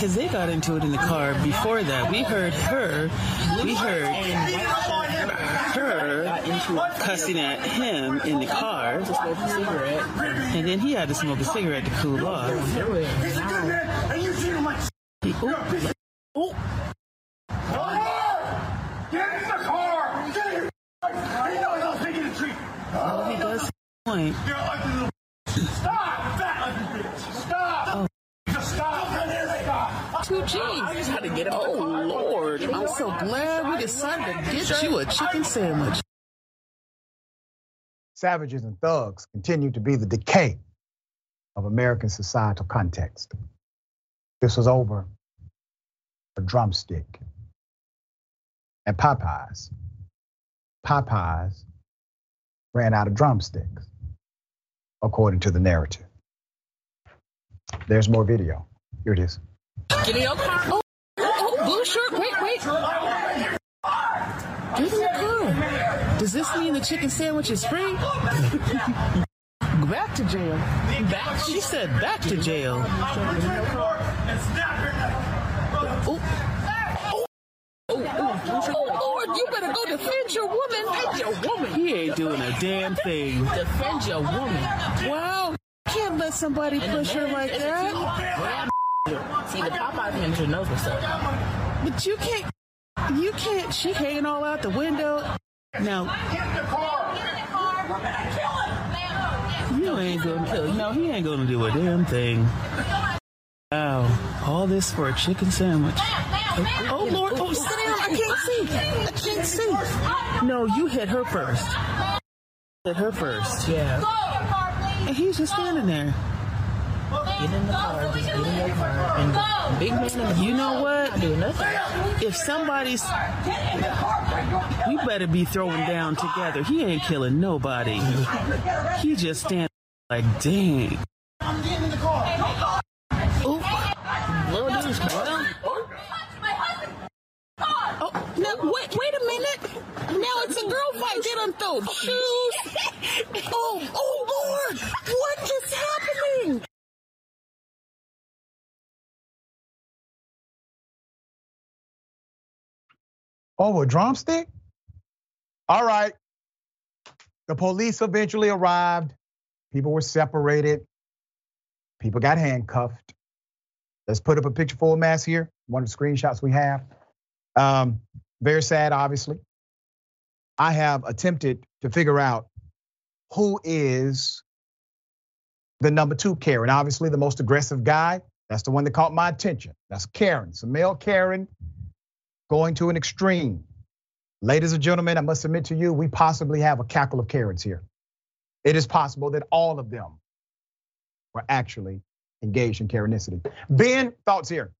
because they got into it in the car. Before that, we heard her, we heard her cussing at him in the car, and then he had to smoke a cigarette to cool off. He's a good man, and you treat him like He- oh, oh, Get in the car! Get in your He knows how big of a treat. oh, he does point. You're an ugly little Stop! Fat ugly bitch! Stop! Just stop! Stop! Two G's. I just had to get Oh Lord, I'm so glad we decided to get you a chicken sandwich. Savages and thugs continue to be the decay of American societal context. This was over a drumstick. And Popeyes, Popeyes ran out of drumsticks, according to the narrative. There's more video. Here it is. Get me your car. Oh, oh, oh, blue shirt. Wait, wait. Give in your car. Does this mean the chicken sandwich is free? Go back to jail. Back. She said back to jail. Oh. Oh, oh, oh, oh, oh Lord, you better go defend your woman. Defend your woman. He ain't doing a damn thing. Defend your woman. Wow. Can't let somebody push her like that. See, the Popeye manager knows what's up. But you can't. You can't. She hanging all out the window. Now. You ain't gonna kill. Him. No, he ain't gonna do a damn thing. Wow. All this for a chicken sandwich. Oh, oh, Lord. Oh, sit down. I can't see. I can't see. No, you hit her first. Hit her first. Yeah. And he's just standing there. Get in the car, just get in your car, and the big man You know what? do nothing. If somebody's, we better be throwing down together. He ain't killing nobody. He just stand like, dang. I'm getting in the car. Oop, little dude's well, Oh, now wait, wait a minute. Now it's a girl fight. They done throw shoes. Oh, oh Lord, what is happening? Oh, a drumstick? All right. The police eventually arrived. People were separated. People got handcuffed. Let's put up a picture full of mass here. One of the screenshots we have. Um, very sad, obviously. I have attempted to figure out who is the number two Karen. Obviously, the most aggressive guy. That's the one that caught my attention. That's Karen. It's a male Karen going to an extreme. Ladies and gentlemen, I must admit to you, we possibly have a cackle of Karens here. It is possible that all of them were actually engaged in Karenicity. Ben, thoughts here?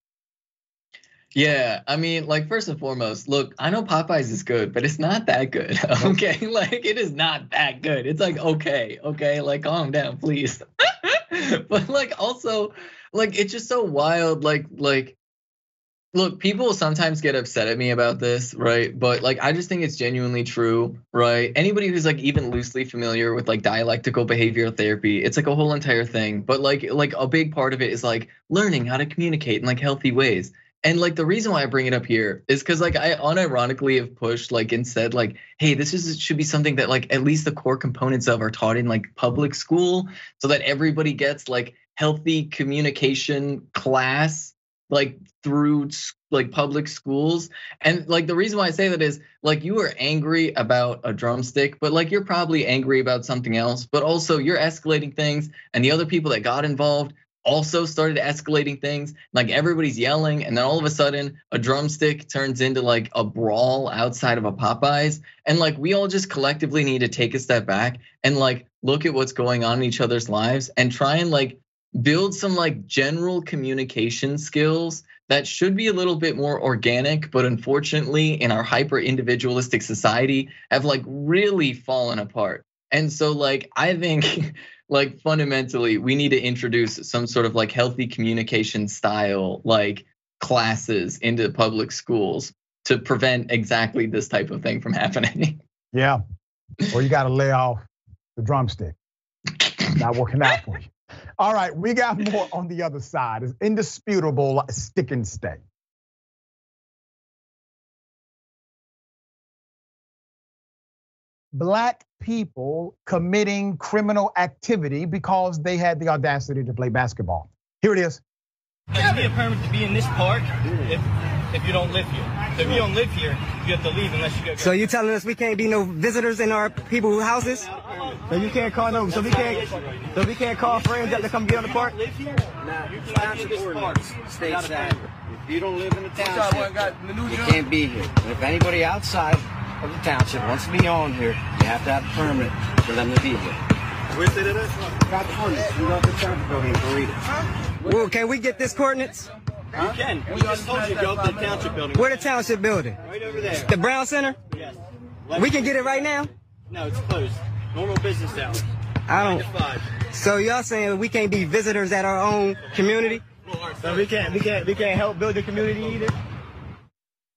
Yeah, I mean, like first and foremost, look, I know Popeyes is good, but it's not that good. Okay, like it is not that good. It's like okay, okay, like calm down, please. but like also, like it's just so wild. Like like, look, people sometimes get upset at me about this, right? But like, I just think it's genuinely true, right? Anybody who's like even loosely familiar with like dialectical behavioral therapy, it's like a whole entire thing. But like like a big part of it is like learning how to communicate in like healthy ways. And like the reason why I bring it up here is because like I unironically have pushed like and said like, hey, this is should be something that like at least the core components of are taught in like public school, so that everybody gets like healthy communication class like through like public schools. And like the reason why I say that is like you are angry about a drumstick, but like you're probably angry about something else, but also you're escalating things and the other people that got involved also started escalating things. Like everybody's yelling, and then all of a sudden, a drumstick turns into like a brawl outside of a Popeyes. And like we all just collectively need to take a step back and like look at what's going on in each other's lives and try and like build some like general communication skills that should be a little bit more organic, but unfortunately, in our hyper individualistic society, have like really fallen apart. And so, like, I think, like, fundamentally, we need to introduce some sort of like healthy communication style, like, classes into public schools to prevent exactly this type of thing from happening. Yeah. Or you got to lay off the drumstick. Not working out for you. All right, we got more on the other side. It's indisputable stick and stay. Black people committing criminal activity because they had the audacity to play basketball. Here it is. Need a permit to be in this park if, if you don't live here. So if you don't live here, you have to leave unless you go. So you telling us we can't be no visitors in our people's houses? So you can't call no. So we can't. So we can't call friends up to come get on the park. Township ordinance states that if you don't live in the township, you can't be here. And if anybody outside of the township wants to be on here, you have to have a permit for them to be here. Where's it at? Got the ordinance. You go up to the township building and read it. Well, can we get this coordinates? You can. We just told you to go up to the township building. Where the township building? Right over there. The Brown Center? Yes. We can get it right now. No, it's closed. Normal business hours. I don't. So y'all saying we can't be visitors at our own community? So we can't. We can't. We can't help build the community either.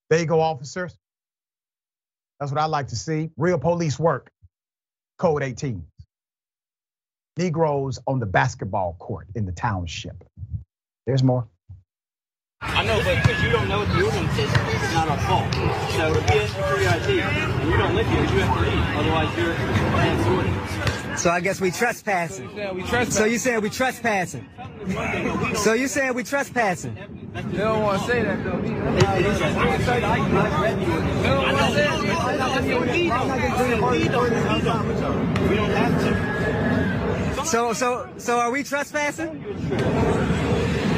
There you go, officers. That's what I like to see. Real police work. Code 18. Negroes on the basketball court in the township. There's more. I know, but because you don't know what the ordinance is, it's not our fault. So if you ask for your ID and you don't live here, you have to leave. Otherwise, you're against the ordinance. So I guess we trespassing. Yeah, we trespassing. So you saying we trespassing? So you saying we trespassing? They don't want to say that though. It is We don't have to. So so so are we trespassing?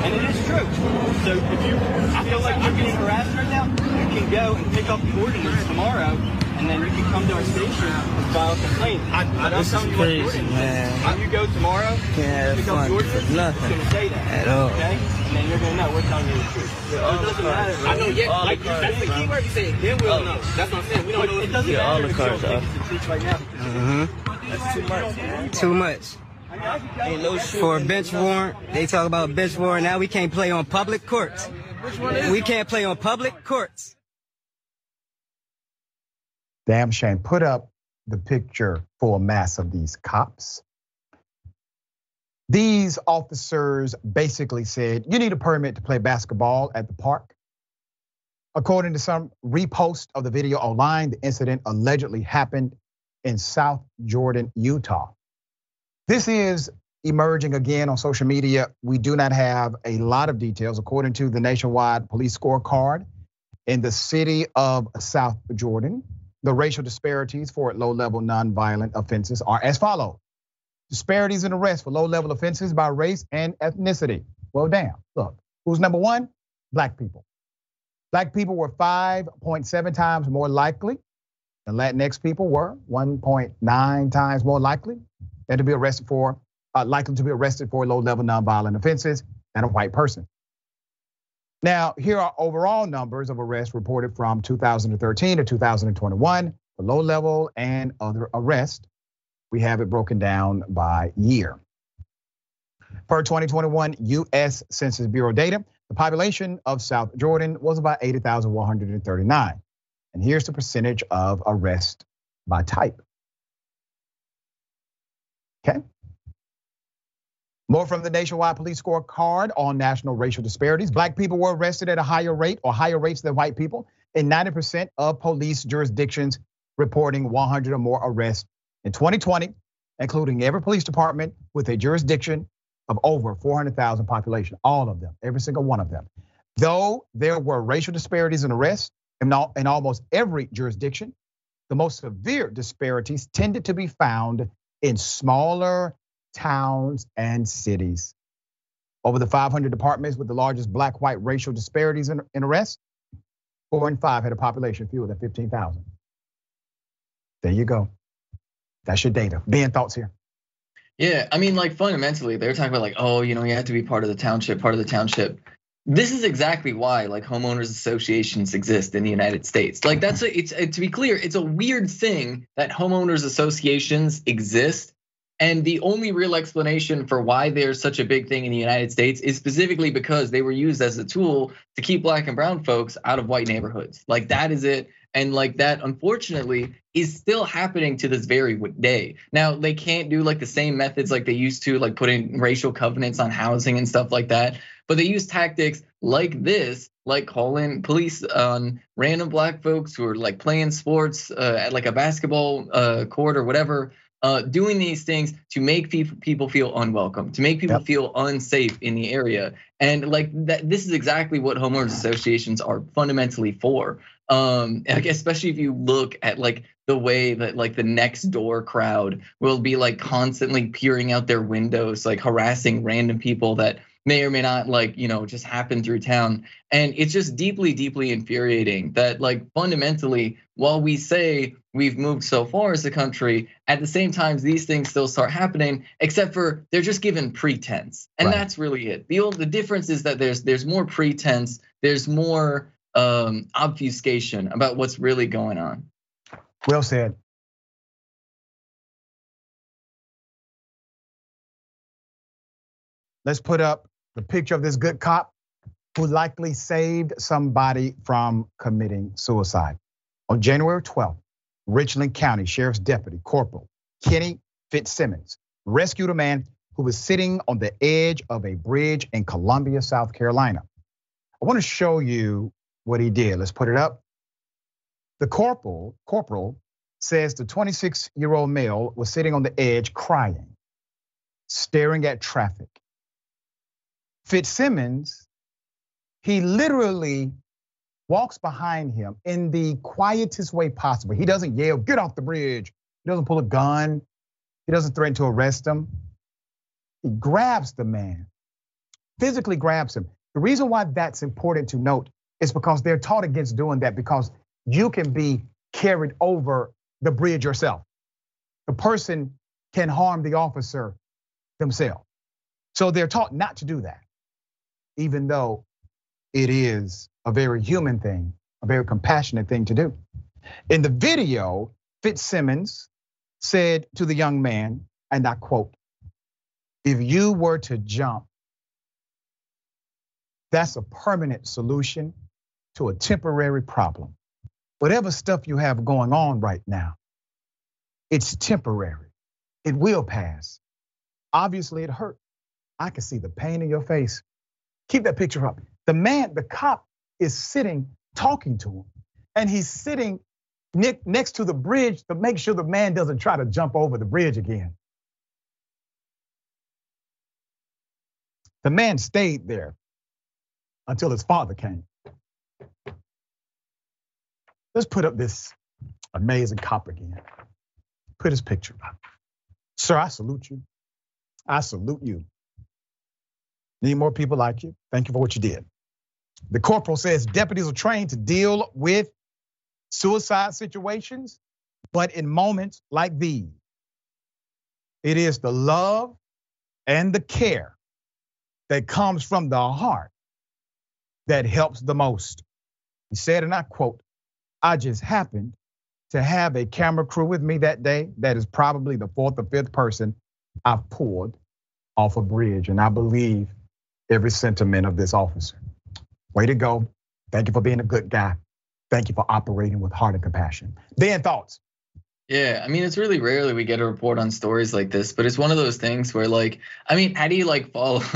And it is true. So if you, I feel like you're getting harassed right now, you can go and pick up the ordinance tomorrow and then you can come to our station and file a complaint. I, I, I'm This is telling you crazy, what Jordan man. said. When you go tomorrow, Can't have pick up fun Jordan, for it's nothing gonna say that at all. Okay, and then you're gonna know we're telling you the truth. So it doesn't matter. I know, yeah, All the like cards, that's the key word. You say then we'll know. That's what I'm saying. We don't know. It doesn't Yeah, all matter the if you don't are think it's the truth right now. Mm-hmm. That's too much, man. Too much. No. For a bench warrant, they talk about bench warrant. Now we can't play on public courts. We can't play on public courts. Damn shame. Put up the picture full mass of these cops. These officers basically said, you need a permit to play basketball at the park. According to some repost of the video online, the incident allegedly happened in South Jordan, Utah. This is emerging again on social media. We do not have a lot of details. According to the nationwide police scorecard in the city of South Jordan, the racial disparities for low level nonviolent offenses are as follows disparities in arrests for low level offenses by race and ethnicity. Well, damn. Look, who's number one? Black people. Black people were 5.7 times more likely than Latinx people were, 1.9 times more likely than to be arrested for, uh, likely to be arrested for low level nonviolent offenses than a white person. Now, here are overall numbers of arrests reported from 2013 to 2021 for low level and other arrests. We have it broken down by year. Per 2021 US Census Bureau data, the population of South Jordan was about 80,139. And here's the percentage of arrest by type. Okay. More from the nationwide police scorecard on national racial disparities. Black people were arrested at a higher rate or higher rates than white people in 90% of police jurisdictions reporting 100 or more arrests in 2020, including every police department with a jurisdiction of over 400,000 population, all of them, every single one of them. Though there were racial disparities in arrests in, all, in almost every jurisdiction, the most severe disparities tended to be found in smaller towns and cities. Over the 500 departments with the largest black white racial disparities in, in arrests, four and five had a population fewer than 15,000. There you go. That's your data. Ben, thoughts here? Yeah, I mean, like fundamentally, they're talking about like, oh, you know, you have to be part of the township, part of the township. This is exactly why like homeowners associations exist in the United States. Like that's a, it's to be clear, it's a weird thing that homeowners associations exist. And the only real explanation for why they're such a big thing in the United States is specifically because they were used as a tool to keep black and brown folks out of white neighborhoods. Like that is it. And like that, unfortunately, is still happening to this very day. Now, they can't do like the same methods like they used to, like putting racial covenants on housing and stuff like that. But they use tactics like this, like calling police on random black folks who are like playing sports uh, at like a basketball uh, court or whatever, uh, doing these things to make people feel unwelcome, to make people yep. feel unsafe in the area. And like that, this is exactly what homeowners associations are fundamentally for. Um, especially if you look at like the way that like the next door crowd will be like constantly peering out their windows, like harassing random people that may or may not like you know just happen through town. And it's just deeply deeply infuriating that like fundamentally while we say we've moved so far as a country at the same time these things still start happening except for they're just given pretense. And right. that's really it. The old the difference is that there's there's more pretense there's more um obfuscation about what's really going on well said let's put up the picture of this good cop who likely saved somebody from committing suicide. On January 12th, Richland County Sheriff's Deputy Corporal Kenny Fitzsimmons rescued a man who was sitting on the edge of a bridge in Columbia, South Carolina. I want to show you what he did. Let's put it up. The corporal, corporal says the 26-year-old male was sitting on the edge crying, staring at traffic. Fitzsimmons, he literally walks behind him in the quietest way possible. He doesn't yell, get off the bridge. He doesn't pull a gun. He doesn't threaten to arrest him. He grabs the man, physically grabs him. The reason why that's important to note is because they're taught against doing that because you can be carried over the bridge yourself. The person can harm the officer themselves. So they're taught not to do that, even though it is a very human thing, a very compassionate thing to do. In the video, Fitzsimmons said to the young man, and I quote, if you were to jump, that's a permanent solution to a temporary problem. Whatever stuff you have going on right now, it's temporary. It will pass. Obviously, it hurt. I can see the pain in your face. Keep that picture up. The man, the cop is sitting talking to him, and he's sitting next to the bridge to make sure the man doesn't try to jump over the bridge again. The man stayed there until his father came. Let's put up this amazing cop again. Put his picture up. Sir, I salute you. I salute you. Need more people like you. Thank you for what you did. The corporal says deputies are trained to deal with suicide situations, but in moments like these, it is the love and the care that comes from the heart that helps the most. He said, and I quote, I just happened to have a camera crew with me that day. That is probably the fourth or fifth person I've pulled off a bridge. And I believe every sentiment of this officer. Way to go. Thank you for being a good guy. Thank you for operating with heart and compassion. Dan, thoughts? Yeah, I mean, it's really rarely we get a report on stories like this, but it's one of those things where, like, I mean, how do you like follow?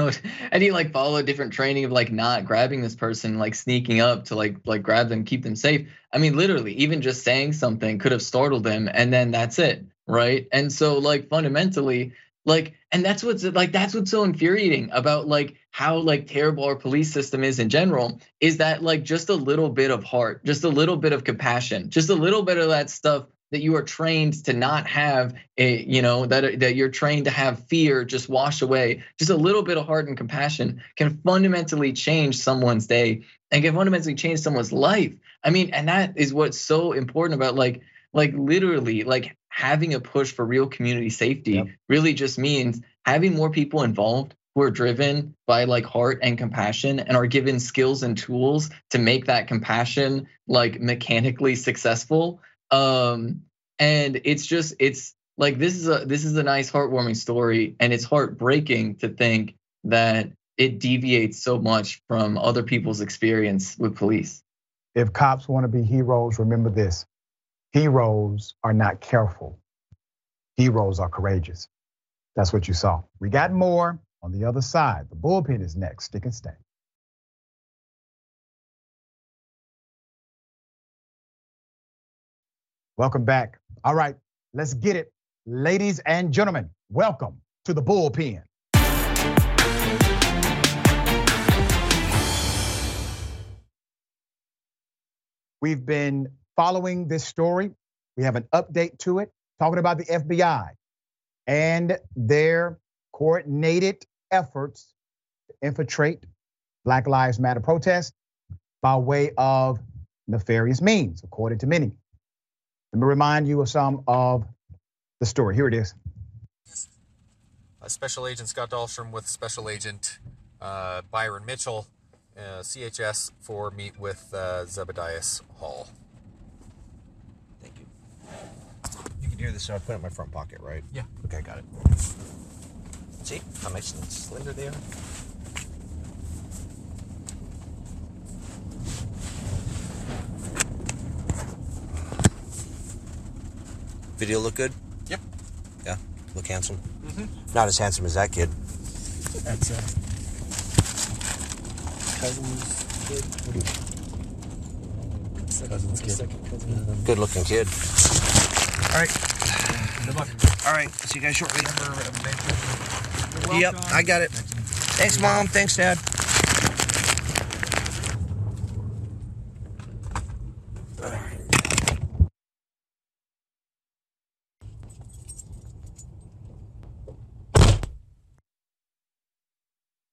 How do you like follow a different training of like not grabbing this person, like sneaking up to like like grab them, keep them safe? I mean, literally, even just saying something could have startled them, and then that's it, right? And so, like, fundamentally, like, and that's what's like that's what's so infuriating about like how like terrible our police system is in general is that like just a little bit of heart, just a little bit of compassion, just a little bit of that stuff that you are trained to not have a you know that that you're trained to have fear just wash away. Just a little bit of heart and compassion can fundamentally change someone's day and can fundamentally change someone's life. I mean and that is what's so important about like like literally like having a push for real community safety yep. really just means having more people involved who are driven by like heart and compassion and are given skills and tools to make that compassion like mechanically successful um, and it's just it's like this is a this is a nice heartwarming story, and it's heartbreaking to think that it deviates so much from other people's experience with police. If cops want to be heroes, remember this: heroes are not careful. Heroes are courageous. That's what you saw. We got more on the other side. The bullpen is next. Stick and stay. Welcome back. All right, let's get it. Ladies and gentlemen, welcome to the bullpen. We've been following this story. We have an update to it, talking about the FBI and their coordinated efforts to infiltrate Black Lives Matter protests by way of nefarious means, according to many. Let me remind you of some of the story. Here it is. Uh, Special Agent Scott Dahlstrom with Special Agent uh, Byron Mitchell, uh, CHS, for meet with uh, Zebedias Hall. Thank you. You can hear this, so I put it in my front pocket, right? Yeah. Okay, got it. See how nice and slender they are? Video look good? Yep. Yeah. Look handsome? Mm-hmm. Not as handsome as that kid. That's uh, cousin's kid. What do you? Second, Cousin's kid. Second cousin. Good looking kid. All right. Good luck. All right. See you guys shortly. You're Yep. I got it. Thanks, Mom. Thanks, Dad.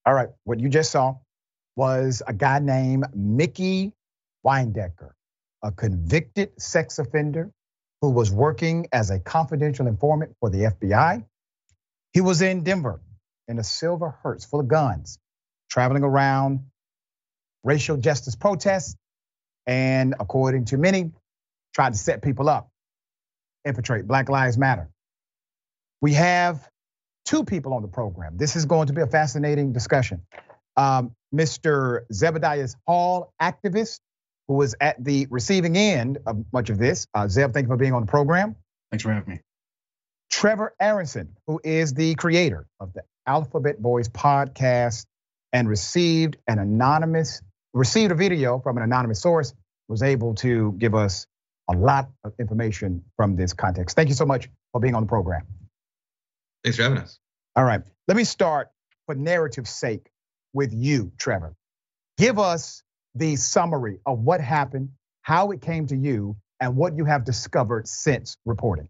All right, what you just saw was a guy named Mickey Windecker. a convicted sex offender who was working as a confidential informant for the FBI. He was in Denver in a silver hearse full of guns, traveling around racial justice protests, and according to many, tried to set people up, infiltrate Black Lives Matter. We have two people on the program. This is going to be a fascinating discussion. Um, Mr. Zebediah Hall, activist, who was at the receiving end of much of this. Uh, Zeb, thank you for being on the program. Thanks for having me. Trevor Aaronson, who is the creator of the Alphabet Boys podcast and received an anonymous, received a video from an anonymous source, was able to give us a lot of information from this context. Thank you so much for being on the program. Thanks for having us. All right, let me start for narrative's sake with you, Trevor. Give us the summary of what happened, how it came to you, and what you have discovered since reporting.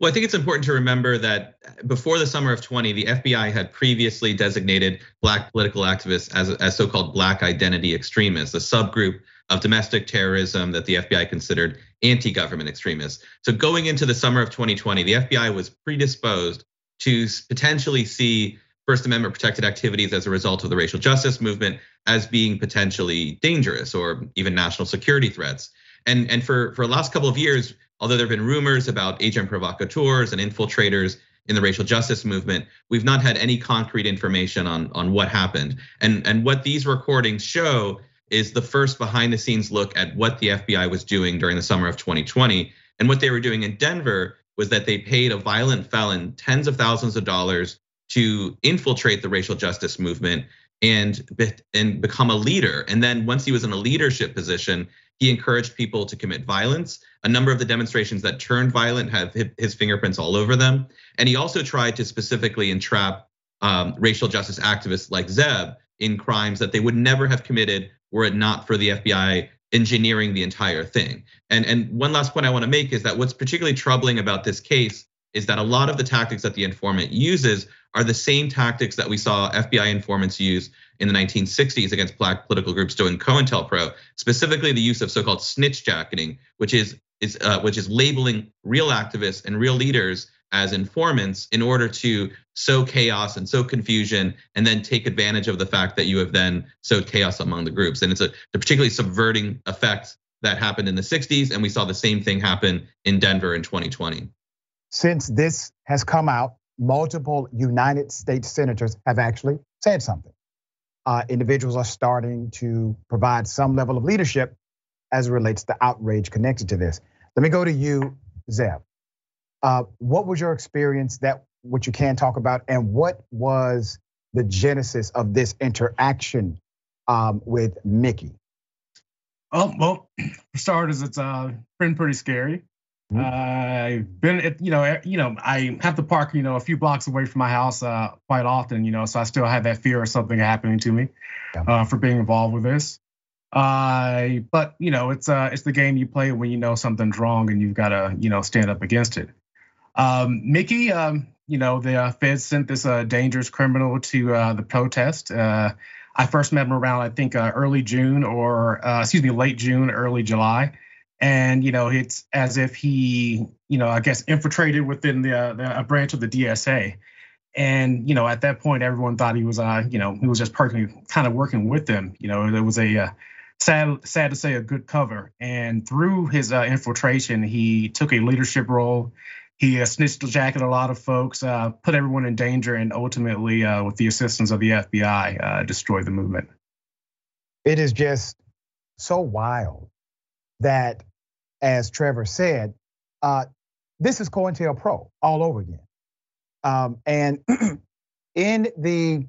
Well, I think it's important to remember that before the summer of 20, the FBI had previously designated Black political activists as, as so called Black identity extremists, a subgroup of domestic terrorism that the FBI considered anti government extremists. So going into the summer of 2020, the FBI was predisposed to potentially see First Amendment protected activities as a result of the racial justice movement as being potentially dangerous or even national security threats. And, and for, for the last couple of years, although there have been rumors about agent provocateurs and infiltrators in the racial justice movement, we've not had any concrete information on, on what happened. And, and what these recordings show is the first behind the scenes look at what the FBI was doing during the summer of 2020. And what they were doing in Denver was that they paid a violent felon tens of thousands of dollars to infiltrate the racial justice movement and and become a leader. And then once he was in a leadership position, he encouraged people to commit violence. A number of the demonstrations that turned violent have his fingerprints all over them. And he also tried to specifically entrap um, racial justice activists like Zeb in crimes that they would never have committed were it not for the FBI engineering the entire thing. And and one last point I want to make is that what's particularly troubling about this case is that a lot of the tactics that the informant uses are the same tactics that we saw FBI informants use in the 1960s against black political groups during COINTELPRO, specifically the use of so-called snitch jacketing, which is is uh, which is labeling real activists and real leaders as informants in order to sow chaos and sow confusion and then take advantage of the fact that you have then sowed chaos among the groups. And it's a, particularly subverting effect that happened in the 60s, and we saw the same thing happen in Denver in 2020. Since this has come out, multiple United States senators have actually said something. Uh, individuals are starting to provide some level of leadership as it relates to outrage connected to this. Let me go to you, Zeb. Uh, what was your experience that what you can talk about, and what was the genesis of this interaction um, with Mickey? Oh well, for starters, it's uh, been pretty scary. Mm-hmm. I've been, at, you know, you know, I have to park, you know, a few blocks away from my house uh, quite often, you know, so I still have that fear of something happening to me uh, for being involved with this. Uh, but you know, it's uh, it's the game you play when you know something's wrong and you've got to, you know, stand up against it. Um, Mickey, um, you know, the uh, feds sent this uh, dangerous criminal to uh, the protest. Uh, I first met him around, I think, uh, early June or, uh, excuse me, late June, early July. And, you know, it's as if he, you know, I guess infiltrated within the, the a branch of the DSA. And, you know, at that point, everyone thought he was, you know, he was just personally kind of working with them. You know, it was a, sad, sad to say, a good cover. And through his infiltration, he took a leadership role he uh, snitched jacket a lot of folks, uh, put everyone in danger, and ultimately, uh, with the assistance of the FBI, uh, destroyed the movement. It is just so wild that, as Trevor said, uh, this is COINTELPRO all over again. Um, and in the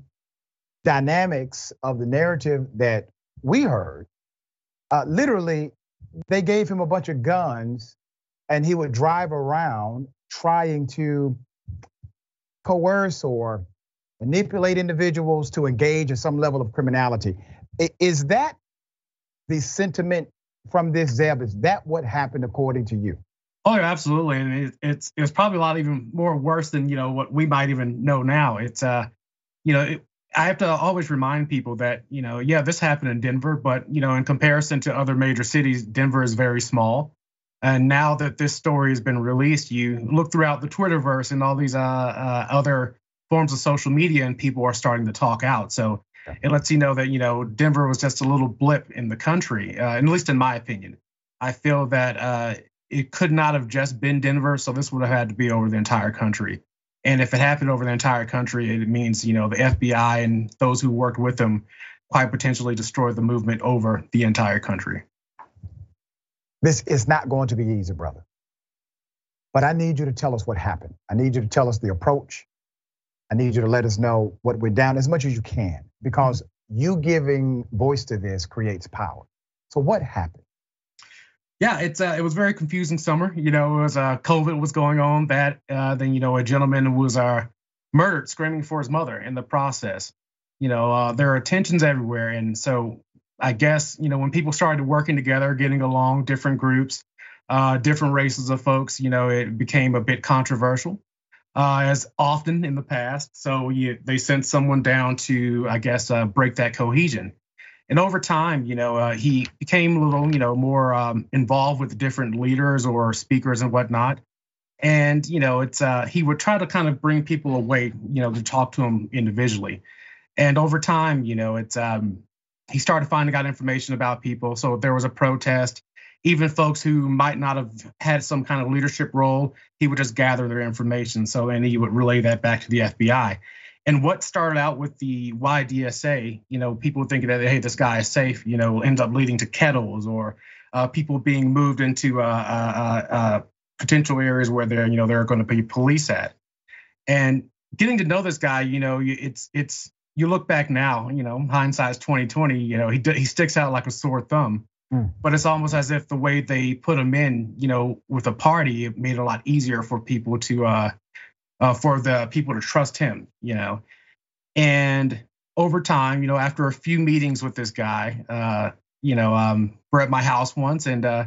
dynamics of the narrative that we heard, uh, literally, they gave him a bunch of guns and he would drive around trying to coerce or manipulate individuals to engage in some level of criminality. Is that the sentiment from this Zeb? Is that what happened according to you? Oh, yeah, absolutely, and it's it's probably a lot even more worse than you know what we might even know now. It's uh, you know, it, I have to always remind people that, you know, yeah, this happened in Denver, but, you know, in comparison to other major cities, Denver is very small. And now that this story has been released, you look throughout the Twitterverse and all these uh, uh, other forms of social media, and people are starting to talk out. So it lets you know that you know Denver was just a little blip in the country, uh, at least in my opinion. I feel that uh, it could not have just been Denver, so this would have had to be over the entire country. And if it happened over the entire country, it means you know the FBI and those who worked with them quite potentially destroyed the movement over the entire country. This is not going to be easy, brother. But I need you to tell us what happened. I need you to tell us the approach. I need you to let us know what went down as much as you can, because you giving voice to this creates power. So what happened? Yeah, it's uh, it was very confusing summer. You know, it was uh, COVID was going on. That uh, then you know a gentleman was uh, murdered, screaming for his mother in the process. You know, uh, there are tensions everywhere, and so I guess you know when people started working together, getting along, different groups, uh, different races of folks, you know, it became a bit controversial, uh, as often in the past. So you, they sent someone down to, I guess, uh, break that cohesion. And over time, you know, uh, he became a little, you know, more um, involved with different leaders or speakers and whatnot. And you know, it's uh, he would try to kind of bring people away, you know, to talk to them individually. And over time, you know, it's um, he started finding out information about people. So there was a protest. Even folks who might not have had some kind of leadership role, he would just gather their information. So and he would relay that back to the FBI. And what started out with the YDSA, you know, people thinking that hey, this guy is safe, you know, ends up leading to kettles or uh, people being moved into uh, uh, uh potential areas where there, you know, there are going to be police at. And getting to know this guy, you know, it's it's you look back now, you know, hindsight's 2020. You know, he he sticks out like a sore thumb. Mm. But it's almost as if the way they put him in, you know, with a party, it made it a lot easier for people to, uh, uh, for the people to trust him, you know. And over time, you know, after a few meetings with this guy, uh, you know, um, we're at my house once, and uh,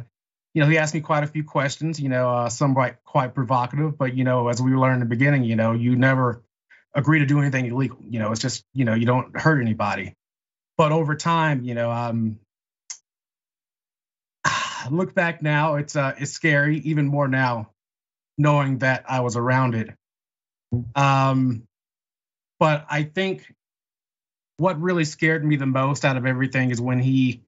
you know, he asked me quite a few questions, you know, uh, some quite quite provocative, but you know, as we learned in the beginning, you know, you never agree to do anything illegal. You know, it's just you know you don't hurt anybody. But over time, you know, um, look back now, it's uh, it's scary even more now, knowing that I was around it. Um, but I think what really scared me the most out of everything is when he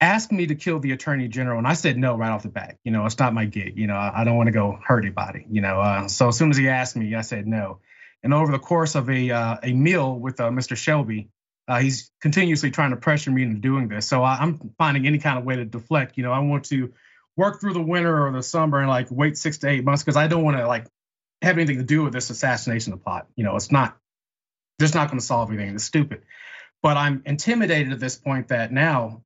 asked me to kill the attorney general, and I said no right off the bat. You know, it's not my gig. You know, I don't want to go hurt anybody. You know, uh, so as soon as he asked me, I said no. And over the course of a uh, a meal with uh, Mr. Shelby, uh, he's continuously trying to pressure me into doing this. So I, am finding any kind of way to deflect. You know, I want to work through the winter or the summer and like wait six to eight months because I don't want to like have anything to do with this assassination plot. You know, it's not just not going to solve anything. It's stupid. But I'm intimidated at this point that now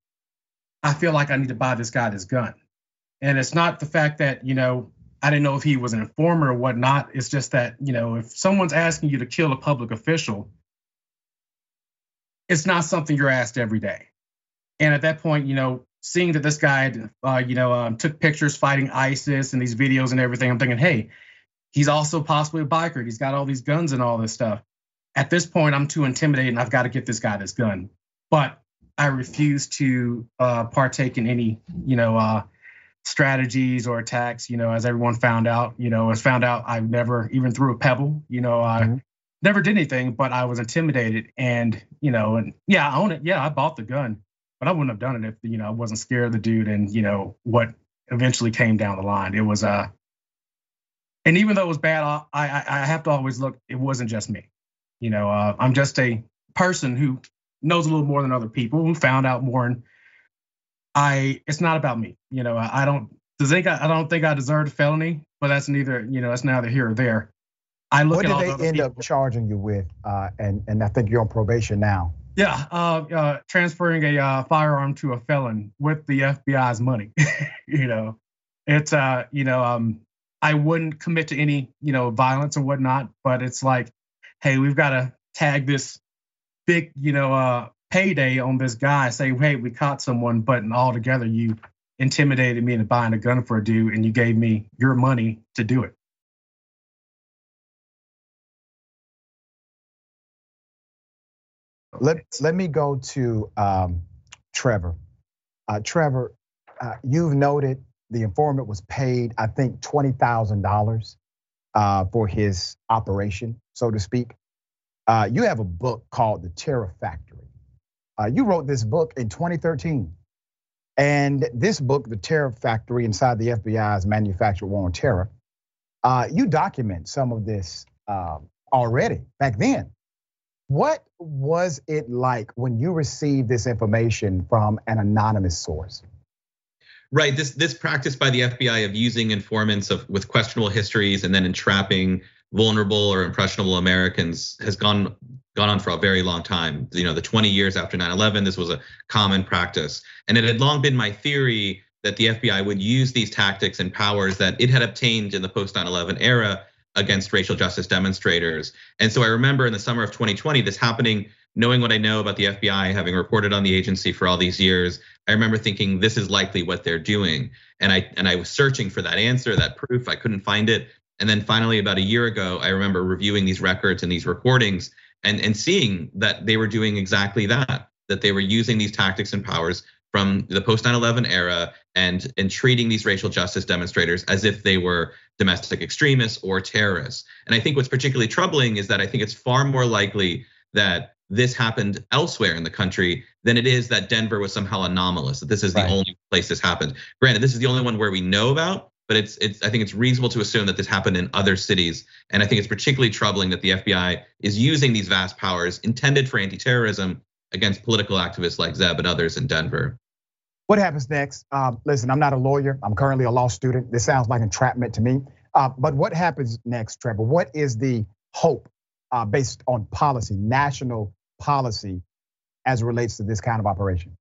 I feel like I need to buy this guy this gun. And it's not the fact that, you know, I didn't know if he was an informer or whatnot. It's just that, you know, if someone's asking you to kill a public official, it's not something you're asked every day. And at that point, you know, seeing that this guy, uh, you know, um, took pictures fighting ISIS and these videos and everything, I'm thinking, hey, he's also possibly a biker. He's got all these guns and all this stuff. At this point, I'm too intimidated and I've got to get this guy this gun. But I refuse to uh, partake in any, you know, uh, strategies or attacks. You know, as everyone found out, you know, as found out, I never even threw a pebble. You know, I mm-hmm. never did anything, but I was intimidated, and you know, and yeah, I own it. Yeah, I bought the gun, but I wouldn't have done it if you know I wasn't scared of the dude and you know what eventually came down the line. It was uh, and even though it was bad, I I, I have to always look. It wasn't just me. You know, uh, I'm just a person who knows a little more than other people who found out more and I it's not about me. You know, I, I don't think I, I don't think I deserve a felony, but that's neither you know that's neither here or there. I look what at did they end people. up charging you with? Uh, and and I think you're on probation now. Yeah, uh, uh, transferring a uh, firearm to a felon with the FBI's money. you know, it's uh, you know, um, I wouldn't commit to any you know violence or whatnot, but it's like, hey, we've got to tag this big you know uh payday on this guy, say, hey, we caught someone, but altogether you intimidated me into buying a gun for a dude and you gave me your money to do it. Let let me go to um, Trevor. Uh, Trevor, uh, you've noted the informant was paid, I think, twenty thousand uh, dollars for his operation, so to speak. Uh, you have a book called The Terror Factory. Uh, you wrote this book in 2013. And this book, The Terror Factory Inside the FBI's Manufactured War on Terror, uh, you document some of this um, already back then. What was it like when you received this information from an anonymous source? Right. This this practice by the FBI of using informants of with questionable histories and then entrapping vulnerable or impressionable Americans has gone gone on for a very long time. You know, the 20 years after 9/11, this was a common practice, and it had long been my theory that the FBI would use these tactics and powers that it had obtained in the post 9/11 era against racial justice demonstrators. And so I remember in the summer of 2020 this happening knowing what I know about the FBI, having reported on the agency for all these years, I remember thinking this is likely what they're doing. And I and I was searching for that answer, that proof. I couldn't find it. And then finally, about a year ago, I remember reviewing these records and these recordings and, and seeing that they were doing exactly that, that they were using these tactics and powers from the post 9/11 era and and treating these racial justice demonstrators as if they were domestic extremists or terrorists. And I think what's particularly troubling is that I think it's far more likely that this happened elsewhere in the country than it is that Denver was somehow anomalous. That this is the only place this happened. Granted, this is the only one where we know about, but it's it's I think it's reasonable to assume that this happened in other cities. And I think it's particularly troubling that the FBI is using these vast powers intended for anti-terrorism against political activists like Zeb and others in Denver. What happens next? Um, listen, I'm not a lawyer. I'm currently a law student. This sounds like entrapment to me. Uh, but what happens next, Trevor? What is the hope uh, based on policy, national policy, as relates to this kind of operation?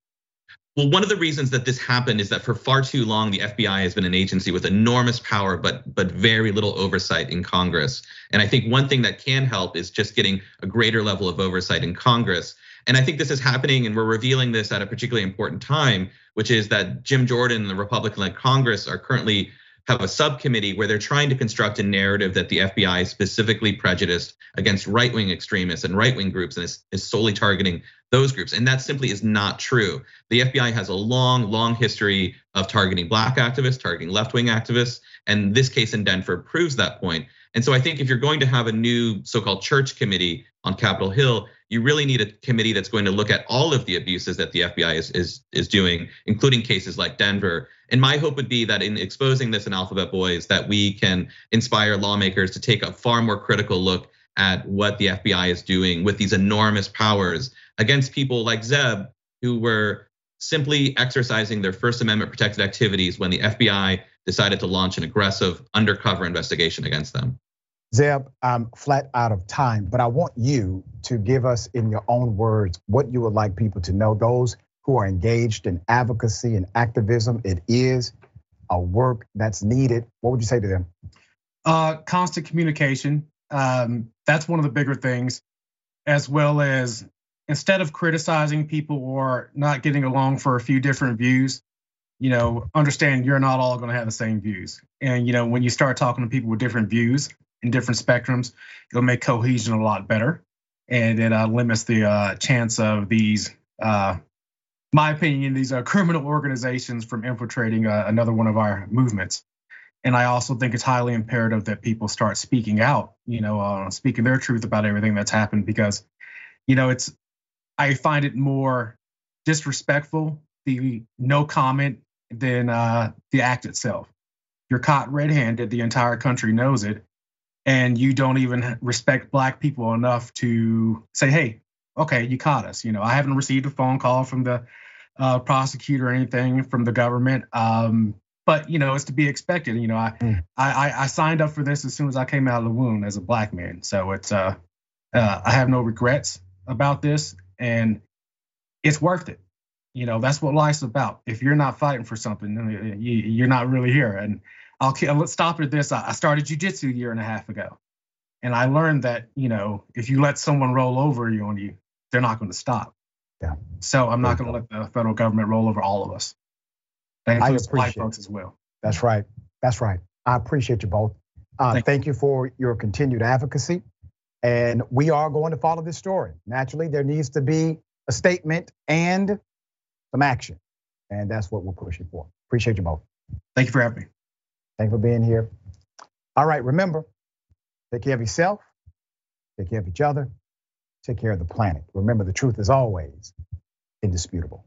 Well, one of the reasons that this happened is that for far too long, the FBI has been an agency with enormous power, but but very little oversight in Congress. And I think one thing that can help is just getting a greater level of oversight in Congress. And I think this is happening, and we're revealing this at a particularly important time, which is that Jim Jordan and the Republican-led Congress are currently have a subcommittee where they're trying to construct a narrative that the FBI is specifically prejudiced against right wing extremists and right wing groups and is, is solely targeting those groups. And that simply is not true. The FBI has a long, long history of targeting black activists, targeting left wing activists. And this case in Denver proves that point. And so I think if you're going to have a new so called church committee on Capitol Hill, you really need a committee that's going to look at all of the abuses that the FBI is, is, is doing, including cases like Denver. And my hope would be that in exposing this in Alphabet Boys, that we can inspire lawmakers to take a far more critical look at what the FBI is doing with these enormous powers against people like Zeb, who were simply exercising their First Amendment protected activities when the FBI decided to launch an aggressive undercover investigation against them. Zeb, I'm flat out of time, but I want you to give us in your own words what you would like people to know. Those who are engaged in advocacy and activism, it is a work that's needed. What would you say to them? Uh, constant communication. Um, that's one of the bigger things, as well as instead of criticizing people or not getting along for a few different views, you know, understand you're not all going to have the same views. And you know, when you start talking to people with different views, in different spectrums, it'll make cohesion a lot better, and it uh, limits the uh, chance of these, uh, my opinion, these are criminal organizations from infiltrating uh, another one of our movements. And I also think it's highly imperative that people start speaking out, you know, uh, speaking their truth about everything that's happened because, you know, it's I find it more disrespectful the no comment than uh, the act itself. You're caught red-handed. The entire country knows it, and you don't even respect black people enough to say, hey, okay, you caught us. You know, I haven't received a phone call from the uh, prosecutor or anything from the government. Um, but you know, it's to be expected. You know, I, mm. I I signed up for this as soon as I came out of the womb as a black man. So it's uh, uh I have no regrets about this, and it's worth it. You know, that's what life's about. If you're not fighting for something, you're not really here. And I'll let's stop at this. I started jujitsu a year and a half ago, and I learned that you know if you let someone roll over you on you, they're not going to stop. Yeah. So I'm not going to let the federal government roll over all of us. That includes white folks as well. That's right. That's right. I appreciate you both. Uh, thank, thank you. you for your continued advocacy. And we are going to follow this story. Naturally, there needs to be a statement and some action. And that's what we're pushing for. Appreciate you both. Thank you for having me. Thank you for being here. All right, remember, take care of yourself, take care of each other, take care of the planet. Remember, the truth is always indisputable.